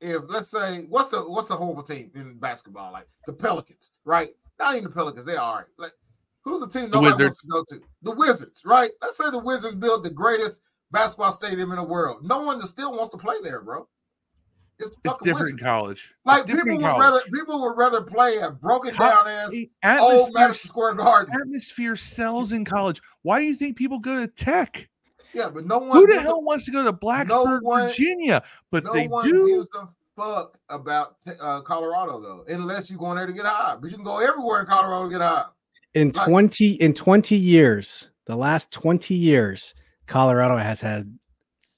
if let's say what's the what's the horrible team in basketball like the Pelicans, right? Not even the Pelicans, they are right. Like who's the team The nobody Wizards. wants to go to? The Wizards, right? Let's say the Wizards build the greatest basketball stadium in the world. No one that still wants to play there, bro. It's, It's different in college. Like It's people different would in rather people would rather play at broken Co- down ass old Atmosphere, Madison Square Garden. atmosphere sells in college. Why do you think people go to Tech? Yeah, but no one Who the gives a- hell wants to go to Blacksburg, one- Virginia? But no they one do. gives a fuck about uh, Colorado though, unless you're going there to get high. But you can go everywhere in Colorado to get high. In Right. 20 in 20 years, the last 20 years, Colorado has had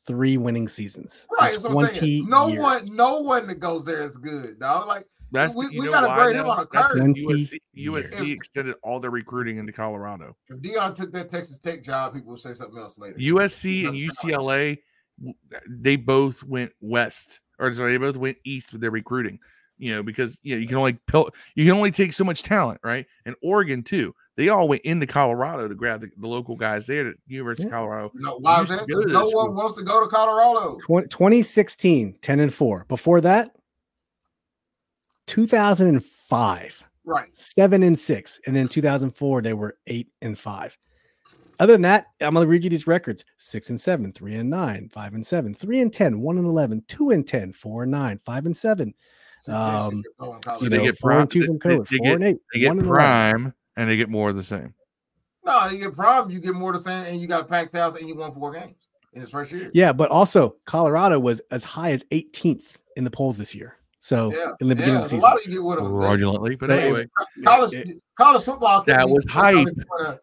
three winning seasons. Right. That's 20. No years. one, no one that goes there is good, dog. Like That's we- we gotta why grade him on a That's curve. because 20 USC. USC extended all their recruiting into Colorado. if Deion took that Texas Tech job, people will say something else later. USC and UCLA, they both went west, or sorry, they both went east with their recruiting. You know, because you know you can only pill, you can only take so much talent, right? And Oregon too. They all went into Colorado to grab the, the local guys there at University of Colorado. No, why is that? go to 'Cause No one school. wants to go to Colorado. 20 2016, 10 and 4. Before that, 2005, Right. 7 and 6. And then 2004, they were 8 and 5. Other than that, I'm going to read you these records 6 and 7, 3 and 9, 5 and 7, 3 and 10, 1 and 11, 2 and 10, 4 and 9, 5 and 7. Um, they go in college. So they know, get 4 prime- and 2 from COVID, they 4 and 8, They get 1 and 11. prime and they get more of the same. No, you get problem. You get more of the same, and you got a packed house, and you won four games in his first year. Yeah, but also Colorado was as high as 18th in the polls this year. So Yeah, in the beginning yeah. of the A season. lot of you get with them. fraudulently. But So it- anyway, College, It- college football. That was hype.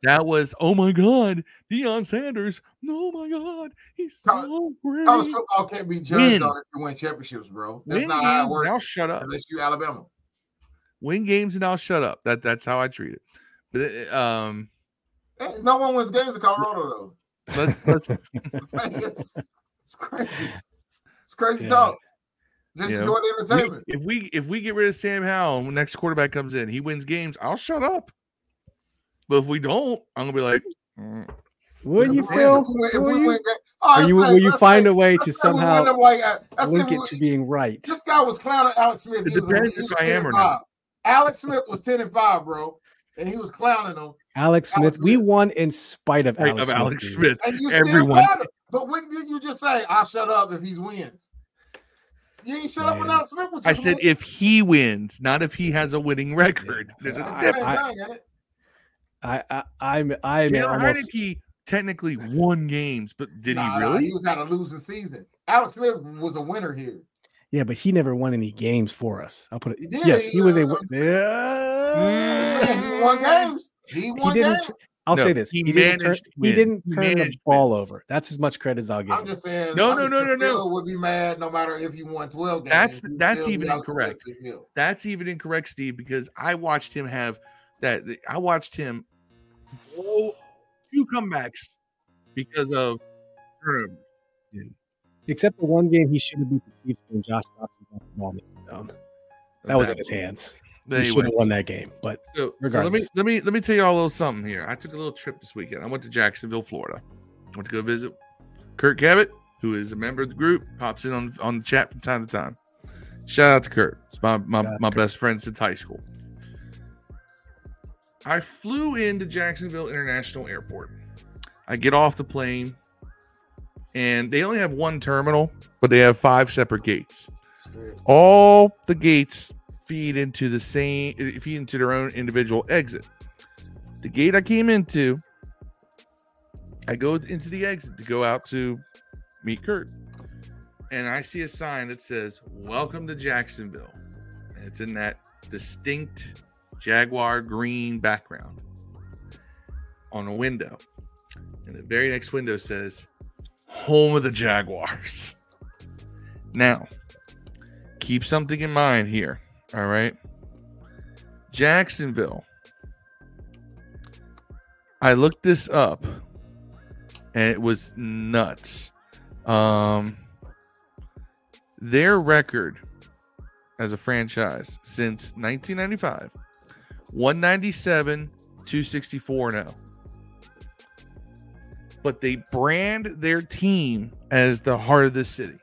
that was oh my god, Deion Sanders. Oh my god, he's College- so great. College football can't be judged Win. on if you win championships, bro. That's Win not how it games, works. now shut up. Unless you Alabama. Win games and I'll shut up. That that's how I treat it. But uh, um, Hey, No one wins games in Colorado let, let's though. it's, it's crazy. It's crazy Yeah. talk. Just You know, enjoy the we- entertainment. if we if we get rid of Sam Howell and the next quarterback comes in, he wins games. I'll shut up. But if we don't, I'm gonna be like, mm, Will you If we- feel? if we win- if Will you? win Oh, Or you let's will you find say- a way to say we win somehow like, uh, let's say link it to being right? This guy was clowning Alex Smith. It He was- depends if I am or not. Alex Smith was 10 and 5, bro. And he was clowning him. Alex Alex Smith, we Smith. won in spite of Alex, of Alex dude. Smith. And you Everyone- still clowning. But when did you just say, I'll shut up if he wins? You ain't shut up when Alex Smith was I said winning. if he wins, not if he has a winning record. There's a I- difference. I- Same thing, ain't? I, I I'm I'm Taylor almost Heinicke technically won games, but did Nah, he nah, really? he was at a losing season. Alex Smith was a winner here. Yeah, but he never won any games for us. I'll put it. He did, yes, he, he was a. uh, win- Yeah. Yeah, he won games. He won didn't games. t- I'll No, say this: he he, didn't turn, managed he didn't He turn the managed to ball over. That's as much credit as I'll give I'm him. just saying. No, I'm no, no, no, no. Would be mad no matter if he won 12 games. That's- He'd that's even incorrect. Smith to Phil. That's even incorrect, Steve, because I watched him have that. I watched him blow two comebacks because of turnovers. Except the one game he should have beat the Chiefs when Josh Johnson got the ball in the zone. That was in his hands. But He should anyway, have won that game. But so, so let me let me let me tell you all a little something here. I took a little trip this weekend. I went to Jacksonville, Florida. I went to go visit Kurt Cabot, who is a member of the group, pops in on on the chat from time to time. Shout out to Kurt. It's my my, my to best friend since high school. I flew into Jacksonville International Airport. I get off the plane, and they only have one terminal, but they have five separate gates. All the gates feed into the same eh, feed into their own individual exit. The gate I came into, I go into the exit to go out to meet Kurt. And I see a sign that says, Welcome to Jacksonville. And it's in that distinct Jaguar green background on a window. And the very next window says, Home of the Jaguars. Now, keep something in mind here. All right. Jacksonville. I looked this up and it was nuts. Um their record as a franchise since 1995 197 264 0 but they brand their team as the heart of the city.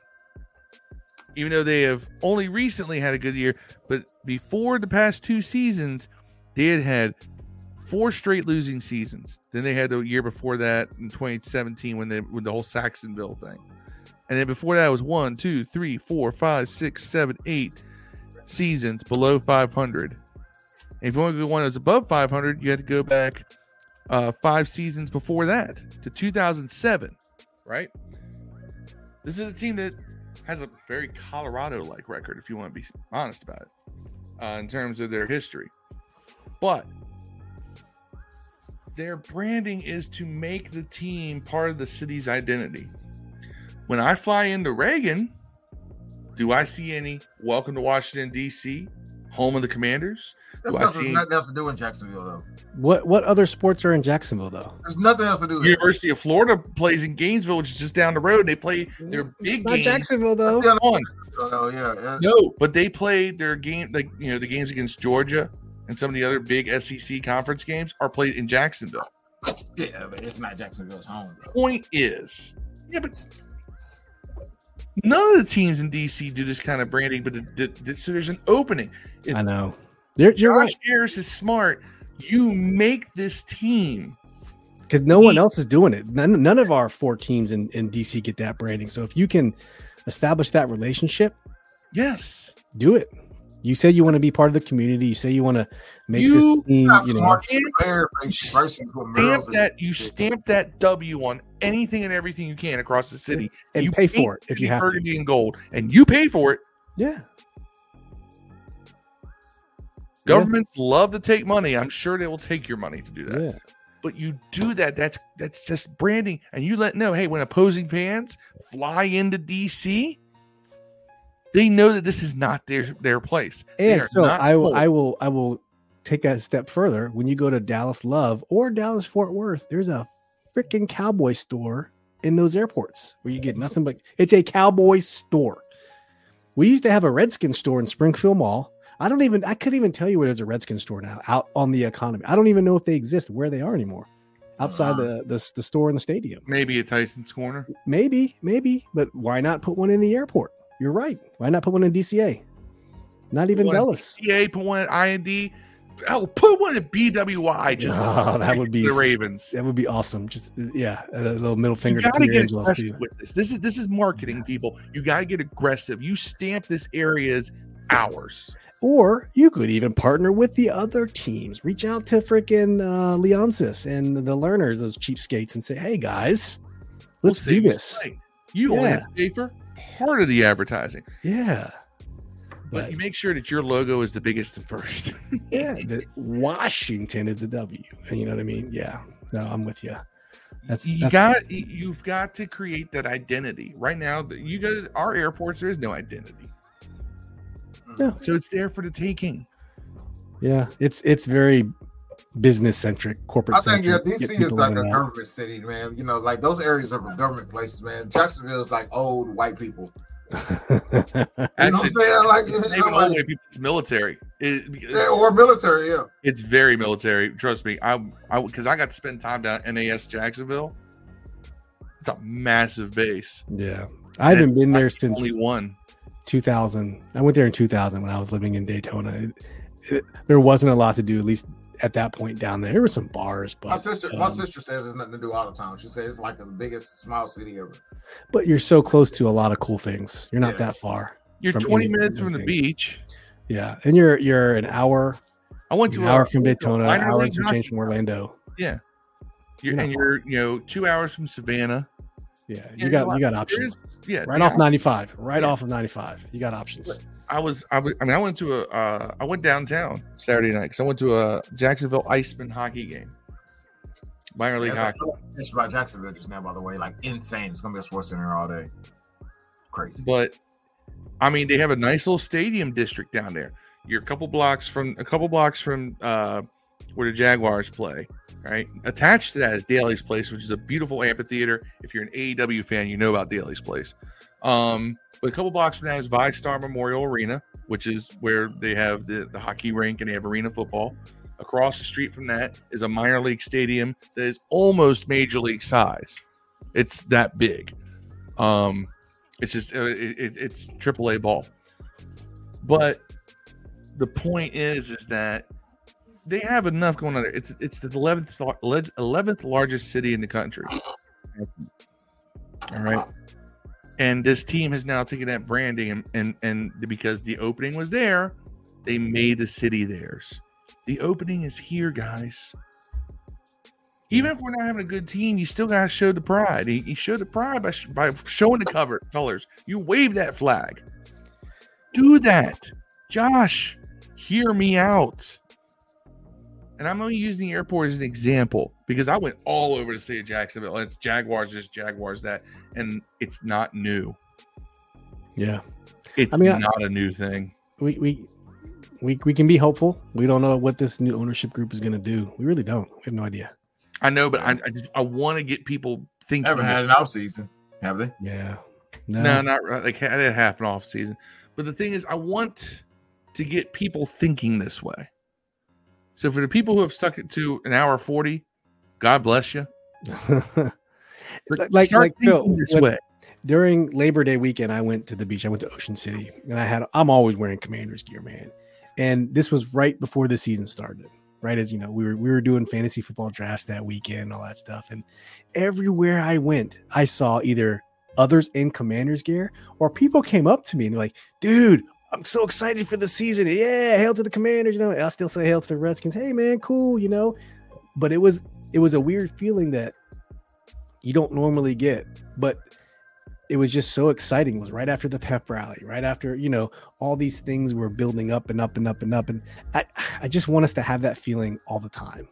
Even though they have only recently had a good year but before the past two seasons they had had four straight losing seasons. Then they had the year before that in 2017 when they with the whole Sacksonville thing. And then before that was one, two, three, four, five, six, seven, eight seasons below 500. And if you want to go one that's above 500, you had to go back uh, five seasons before that to 2007, right? This is a team that has a very Colorado like record, if you want to be honest about it, uh, in terms of their history. But their branding is to make the team part of the city's identity when I fly into Reagan, do I see any welcome to Washington, D.C., home of the commanders? There's nothing, see- nothing else to do in Jacksonville, though. what what other sports are in Jacksonville though? There's nothing else to do. there. University of Florida plays in Gainesville, which is just down the road. They play their big It's not games. Jacksonville though. That's the on. Oh yeah, yeah. No, but they play their game, like you know, the games against Georgia and some of the other big SEC conference games are played in Jacksonville. yeah, but it's not Jacksonville's home. Bro. Point is, yeah, but none of the teams in DC do this kind of branding. But it, it- it- so there's an opening. It's, I know. You're, you're Josh right Harris is smart. You make this team. because no one else is doing it. None, none of our four teams in, in DC get that branding. So if you can establish that relationship, Yes. do it. You said you want to be part of the community. You say you want to make You- this team. You know, smart You player You versus with stamp that you stamp that W on anything and everything you can across the city, and you pay for it if you have to. and gold, and you pay for it. Yeah. Governments love to take money. I'm sure they will take your money to do that. Yeah. But you do that. That's that's just branding, and you let know. Hey, when opposing fans fly into DC, they know that this is not their their place. And so I will. I will, I will take that a step further. When you go to Dallas Love or Dallas Fort Worth, there's a freaking cowboy store in those airports where you get nothing but it's a cowboy store. We used to have a Redskin store in Springfield Mall. I don't even, I couldn't even tell you where there's a Redskin store now out on the economy. I don't even know if they exist, where they are anymore. Outside the, the the store in the stadium, maybe at Tyson's Corner. maybe, maybe, but why not put one in the airport? You're right. Why not put one in DCA? Not even Dallas. DA put one at IND. Oh, put one at BWI. Just Oh, that would be the Ravens. That would be awesome. Just yeah, a little middle finger to gotta get Angelos aggressive too. with this. This is this is marketing, people. You gotta get aggressive. You stamp this area as ours. Or you could even partner with the other teams. Reach out to freaking uh, Leonsis and the Lerners, those cheapskates, and say, "Hey guys, let's do save you this." money. You only have to pay for part of the advertising, Yeah, but but you make sure that your logo is the biggest and first. yeah, the Washington is the W. And you know what I mean? Yeah. No, I'm with you. That's you that's- got you've got to create that identity. Right now, the- you got our airports. There is no identity. Yeah. So it's there for the taking. Yeah, it's it's very business centric, corporate. I think yeah, DC is like a and out. government city, man. You know, like those areas are government places, man. Jacksonville is like old white people. You know what I'm saying? Like, you it's know, even like- people. It's military. It- it's, yeah, or military, yeah. it's very military. Trust me. I I because I got to spend time down at NAS Jacksonville. It's a massive base. yeah, I haven't been there since only one. 2000. I went there in 2000 when I was living in Daytona. It, it, there wasn't a lot to do, at least at that point down there. There were some bars, but My but sister, my um, sister says there's nothing to do all the time. She says it's like the biggest small city ever. but you're so close to a lot of cool things. You're not Yeah. that far. You're 20 any- minutes from the beach. Yeah, and you're you're an hour, I went to an to hour from I went to Daytona, an hour league and some change from Orlando. Yeah. You're, You're and you're you know two hours from Savannah. Yeah, Yeah, you got you got options is- Yeah, right yeah, off 95, right Yeah. off of 95. You got options. I was, I was, I mean, I went to a, uh, I went downtown Saturday night because I went to a Jacksonville Iceman hockey game, minor league Yeah, hockey. It's about Jacksonville just now, by the way. Like insane. It's gonna be a sports center all day. Crazy. But I mean, they have a nice little stadium district down there. You're a couple blocks from a couple blocks from uh, where the Jaguars play. Right, attached to that is Daly's Place, which is a beautiful amphitheater. If you're an AEW fan, you know about Daly's Place. Um, but a couple blocks from that is VyStar Memorial Arena, which is where they have the, the hockey rink and they have arena football. Across the street from that is a minor league stadium that is almost major league size. It's that big. Um, it's just uh, it, it, it's AAA ball. But the point is, is that they have enough going on there. It's it's the eleventh eleventh largest city in the country. All right, and this team has now taken that branding and and and because the opening was there, they made the city theirs. The opening is here, guys. Even if we're not having a good team, you still gotta show the pride. You, show the pride by, sh- by showing the cover colors. You wave that flag. Do that, Josh. Hear me out. And I'm only using the airport as an example because I went all over the city of Jacksonville. It's Jaguars, this Jaguars, that, and it's not new. Yeah, It's I mean, not a new thing. we we we we can be hopeful. We don't know what this new ownership group is going to do. We really don't. We have no idea. I know, but I, I just I want to get people thinking. Haven't had an off season, have they? Yeah. No, not. Like I did half an off season, but the thing is, I want to get people thinking this way. So for the people who have stuck it to an hour forty, God bless you. Like- like- Phil, this when- way. During Labor Day weekend, I went to the beach. I went to Ocean City, and I had I'm always wearing Commanders gear, man. And this was right before the season started. Right as you know, we were we were doing fantasy football drafts that weekend, all that stuff. And everywhere I went, I saw either others in Commanders gear or people came up to me and they're like, "Dude, I'm so excited for the season. Yeah, hail to the Commanders. You know, I still say hail to the Redskins. Hey, man, cool. You know, but it was it was a weird feeling that you don't normally get, but it was just so exciting. It was right after the pep rally, right after you know all these things were building up and up and up and up, and I I just want us to have that feeling all the time.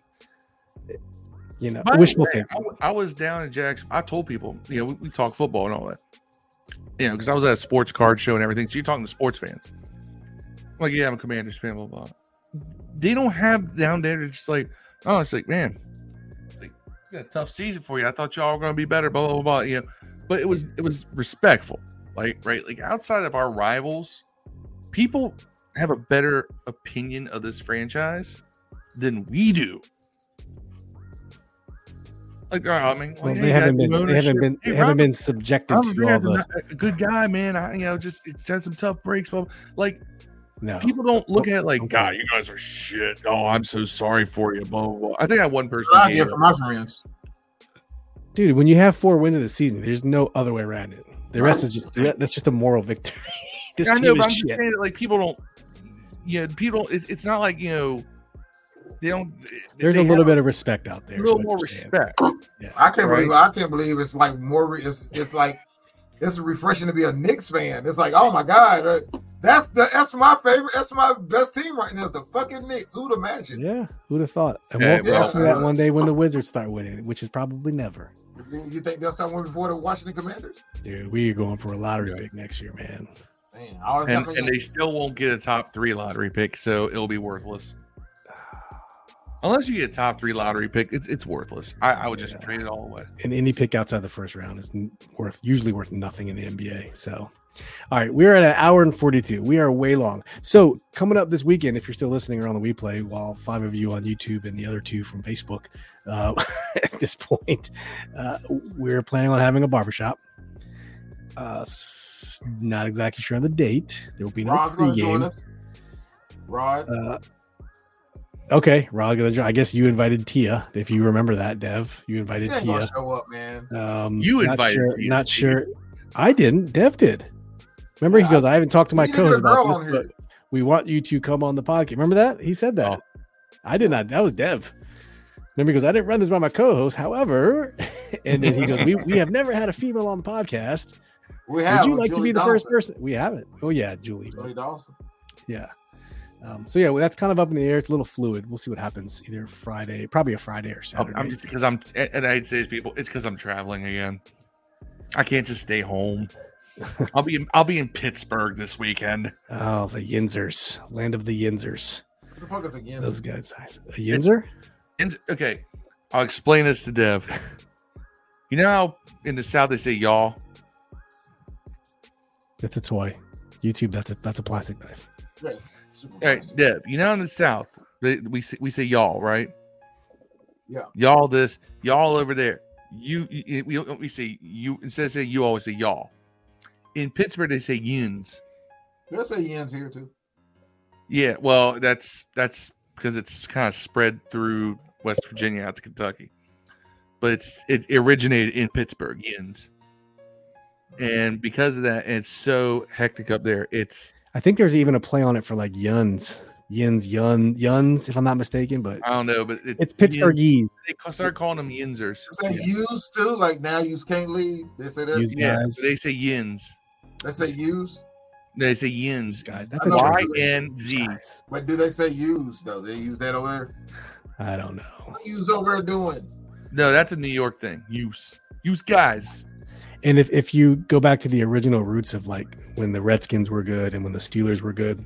You know, wishful thinking. I was down in Jackson. I told people, you know, we, we talk football and all that. You know, because I was at a sports card show and everything. So you're talking to sports fans. I'm like, yeah, I'm a Commanders fan, blah, blah. They don't have down there. It's just like, oh, it's like, man, it's like, tough season for you. I thought y'all were going to be better, blah, blah, blah. You know, but it was, it was respectful. Like, right. Like outside of our rivals, people have a better opinion of this franchise than we do. Like, oh, I mean, Well, hey, they guys, haven't been they haven't been Hey, they haven't Robert- been subjected Robert to all the a good guy, man. I, you know, just it's had some tough breaks, but like no. people don't look at it like, Okay. God, you guys are shit. Oh, I'm so sorry for you. Blah blah. blah. I think I had one person. What I get from my friends. Dude, when you have four wins of the season, there's no other way around it. The rest is just that's just a moral victory. this I team know, but I'm is just saying that like people don't. Yeah, people. It, it's not like you know. They don't. There's they a little bit of respect out there. a little more you're saying. respect. I can't Right. believe I can't believe it's like more. It's it's like it's refreshing to be a Knicks fan. It's like oh my god, uh, that's the, that's my favorite. That's my best team right now. Is the fucking Knicks. Who'd imagine? Yeah, who'd have thought? And Yeah, we'll, we'll well, see that uh, one day when the Wizards start winning, which is probably never. You think they'll start winning before the Washington Commanders? Dude, we are going for a lottery pick next year, man. Man, And and they still won't get a top three lottery pick, so it'll be worthless. Unless you get a top three lottery pick, it's, it's worthless. I, I would just Yeah. trade it all away. And any pick outside the first round is worth usually worth nothing in the NBA. So, all right, we're at an hour and 42. We are way long. So, coming up this weekend, if you're still listening or on the replay, while five of you on YouTube and the other two from Facebook, uh, at this point, uh, we're planning on having a barbershop. Uh, not exactly sure on the date. There will be no Rod's going to join us. Rod, Uh, okay, Rod gonna. I guess you invited Tia. If you remember that, Dev, you he invited ain't gonna Tia. show up, man. Um, You invited Sure, Tia, not Steve. sure. I didn't. Dev did. Remember, he goes, "I haven't talked to my You need to get co-host a girl about on this, here. but we want you to come on the podcast." Remember that? He said that. Oh. I did not. That was Dev. Remember, he goes, "I didn't run this by my co-host." However, and then he goes, "We we have never had a female on the podcast. We have. Would you with like to Julie be the first person?" We haven't. Oh yeah, Julie. Julie Dawson. Yeah. Um, so yeah, well, that's kind of up in the air. It's a little fluid. We'll see what happens. Either Friday, probably a Friday or I'm, Saturday. I'm just because I'm and I'd say to people, it's because I'm traveling again. I can't just stay home. I'll be in, I'll be in Pittsburgh this weekend. oh, the Yinzers, land of the Yinzers. The fuck is again? Those guys. A Yinzer? And, okay, I'll explain this to Dev. You know how in the South they say y'all. It's a toy. YouTube. That's a that's a plastic knife. Yes, super All right, Deb. You know in the South they, we say, we say y'all, right? Yeah. Y'all this, y'all over there. You, you we, we say you instead of saying you always say y'all. In Pittsburgh they say yins. They'll say yins here too. Yeah, well, that's that's because it's kind of spread through West Virginia out to Kentucky, but it's it originated in Pittsburgh, Yins, and because of that, it's so hectic up there. It's I think there's even a play on it for like Yuns, Yins, Yun, Yuns, if I'm not mistaken. But I don't know, but it's, it's Pittsburghese. They start calling them Yinzers. They say use too. Like now, use can't leave. They say that. Use Yeah, guys. they say Yins. They say use, They say Yins. guys. That's I a know. Y Jersey N Z. guys. but do they say use though? They use that over there. I don't know. What use over there doing? No, that's a New York thing. Use. Use guys. And if, if you go back to the original roots of like when the Redskins were good and when the Steelers were good,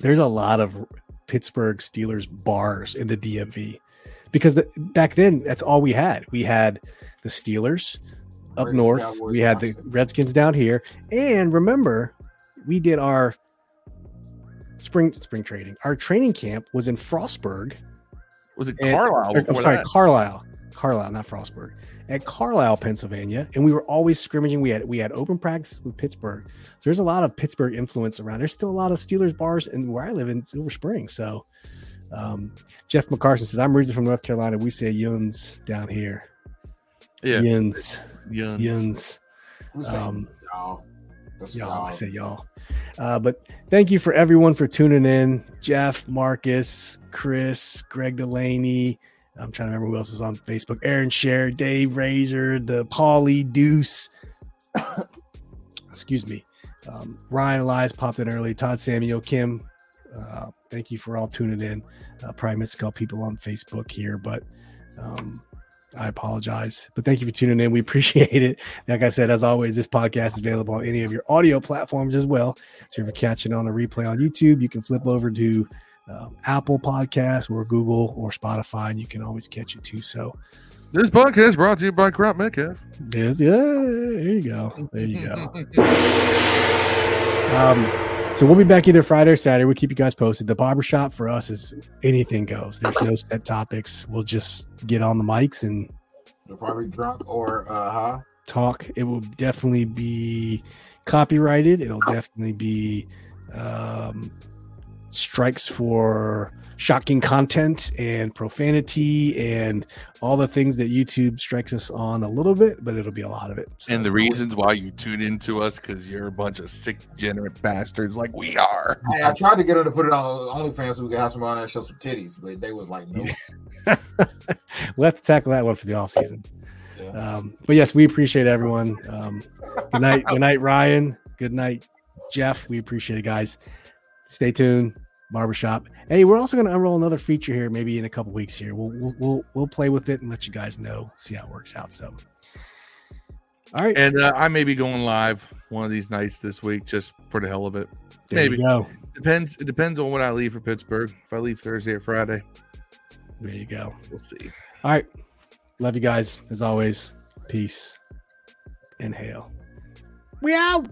there's a lot of Pittsburgh Steelers bars in the DMV because the, back then that's all we had. We had the Steelers up British north, Cowboys, we had the Redskins down here, and remember, we did our spring spring trading. Our training camp was in Frostburg. Was it And- Carlisle or- I'm sorry, that? Carlisle, Carlisle, not Frostburg, at Carlisle, Pennsylvania, and we were always scrimmaging. We had we had open practice with Pittsburgh, so there's a lot of Pittsburgh influence around. There's still a lot of Steelers bars, and where I live in Silver Spring. So, um, Jeff McCarson says, "I'm originally from North Carolina. We say yuns down here. Yeah. Yuns, Yuns. yuns. We Um, y'all. Y'all. I say y'all. Uh, but thank you for everyone for tuning in. Jeff, Marcus, Chris, Greg Delaney. I'm trying to remember who else was on Facebook. Aaron Share, Dave Razor, the Paulie Deuce. Excuse me. Um, Ryan Elias popped in early. Todd Samuel, Kim. Uh, thank you for all tuning in. Uh, probably missed a couple people on Facebook here, but um, I apologize. But thank you for tuning in. We appreciate it. Like I said, as always, this podcast is available on any of your audio platforms as well. So if you're catching on a replay on YouTube, you can flip over to um, Apple Podcasts or Google or Spotify, and you can always catch it too. So This podcast brought to you by Crop Metcalf. there's, yeah, there you go. There you go. Um, so we'll be back either Friday or Saturday. We'll keep you guys posted. The barbershop for us is anything goes. There's no set topics. We'll just get on the mics and They're probably drunk or uh huh. talk. It will definitely be copyrighted. It'll definitely be um, strikes for shocking content and profanity and all the things that YouTube strikes us on a little bit, but it'll be a lot of it. So- And the reasons why you tune into us because you're a bunch of sick, degenerate bastards like we are. Hey, I tried to get her to put it on OnlyFans so we could have somebody on there show some titties, but they was like, no. we'll have to tackle that one for the off season. Yeah. Um, but yes, we appreciate everyone. Um, good night, good night, Ryan. Good night, Jeff. We appreciate it, guys. Stay tuned. Barbershop. Hey, we're also going to unroll another feature here, maybe in a couple weeks. Here, we'll, we'll we'll we'll play with it and let you guys know, see how it works out. So, all right, And uh, I may be going live one of these nights this week just for the hell of it. there maybe. Depends. It depends on when I leave for Pittsburgh. If I leave Thursday or Friday, There you go. we'll see. All right, love you guys as always. Peace. Inhale. We out.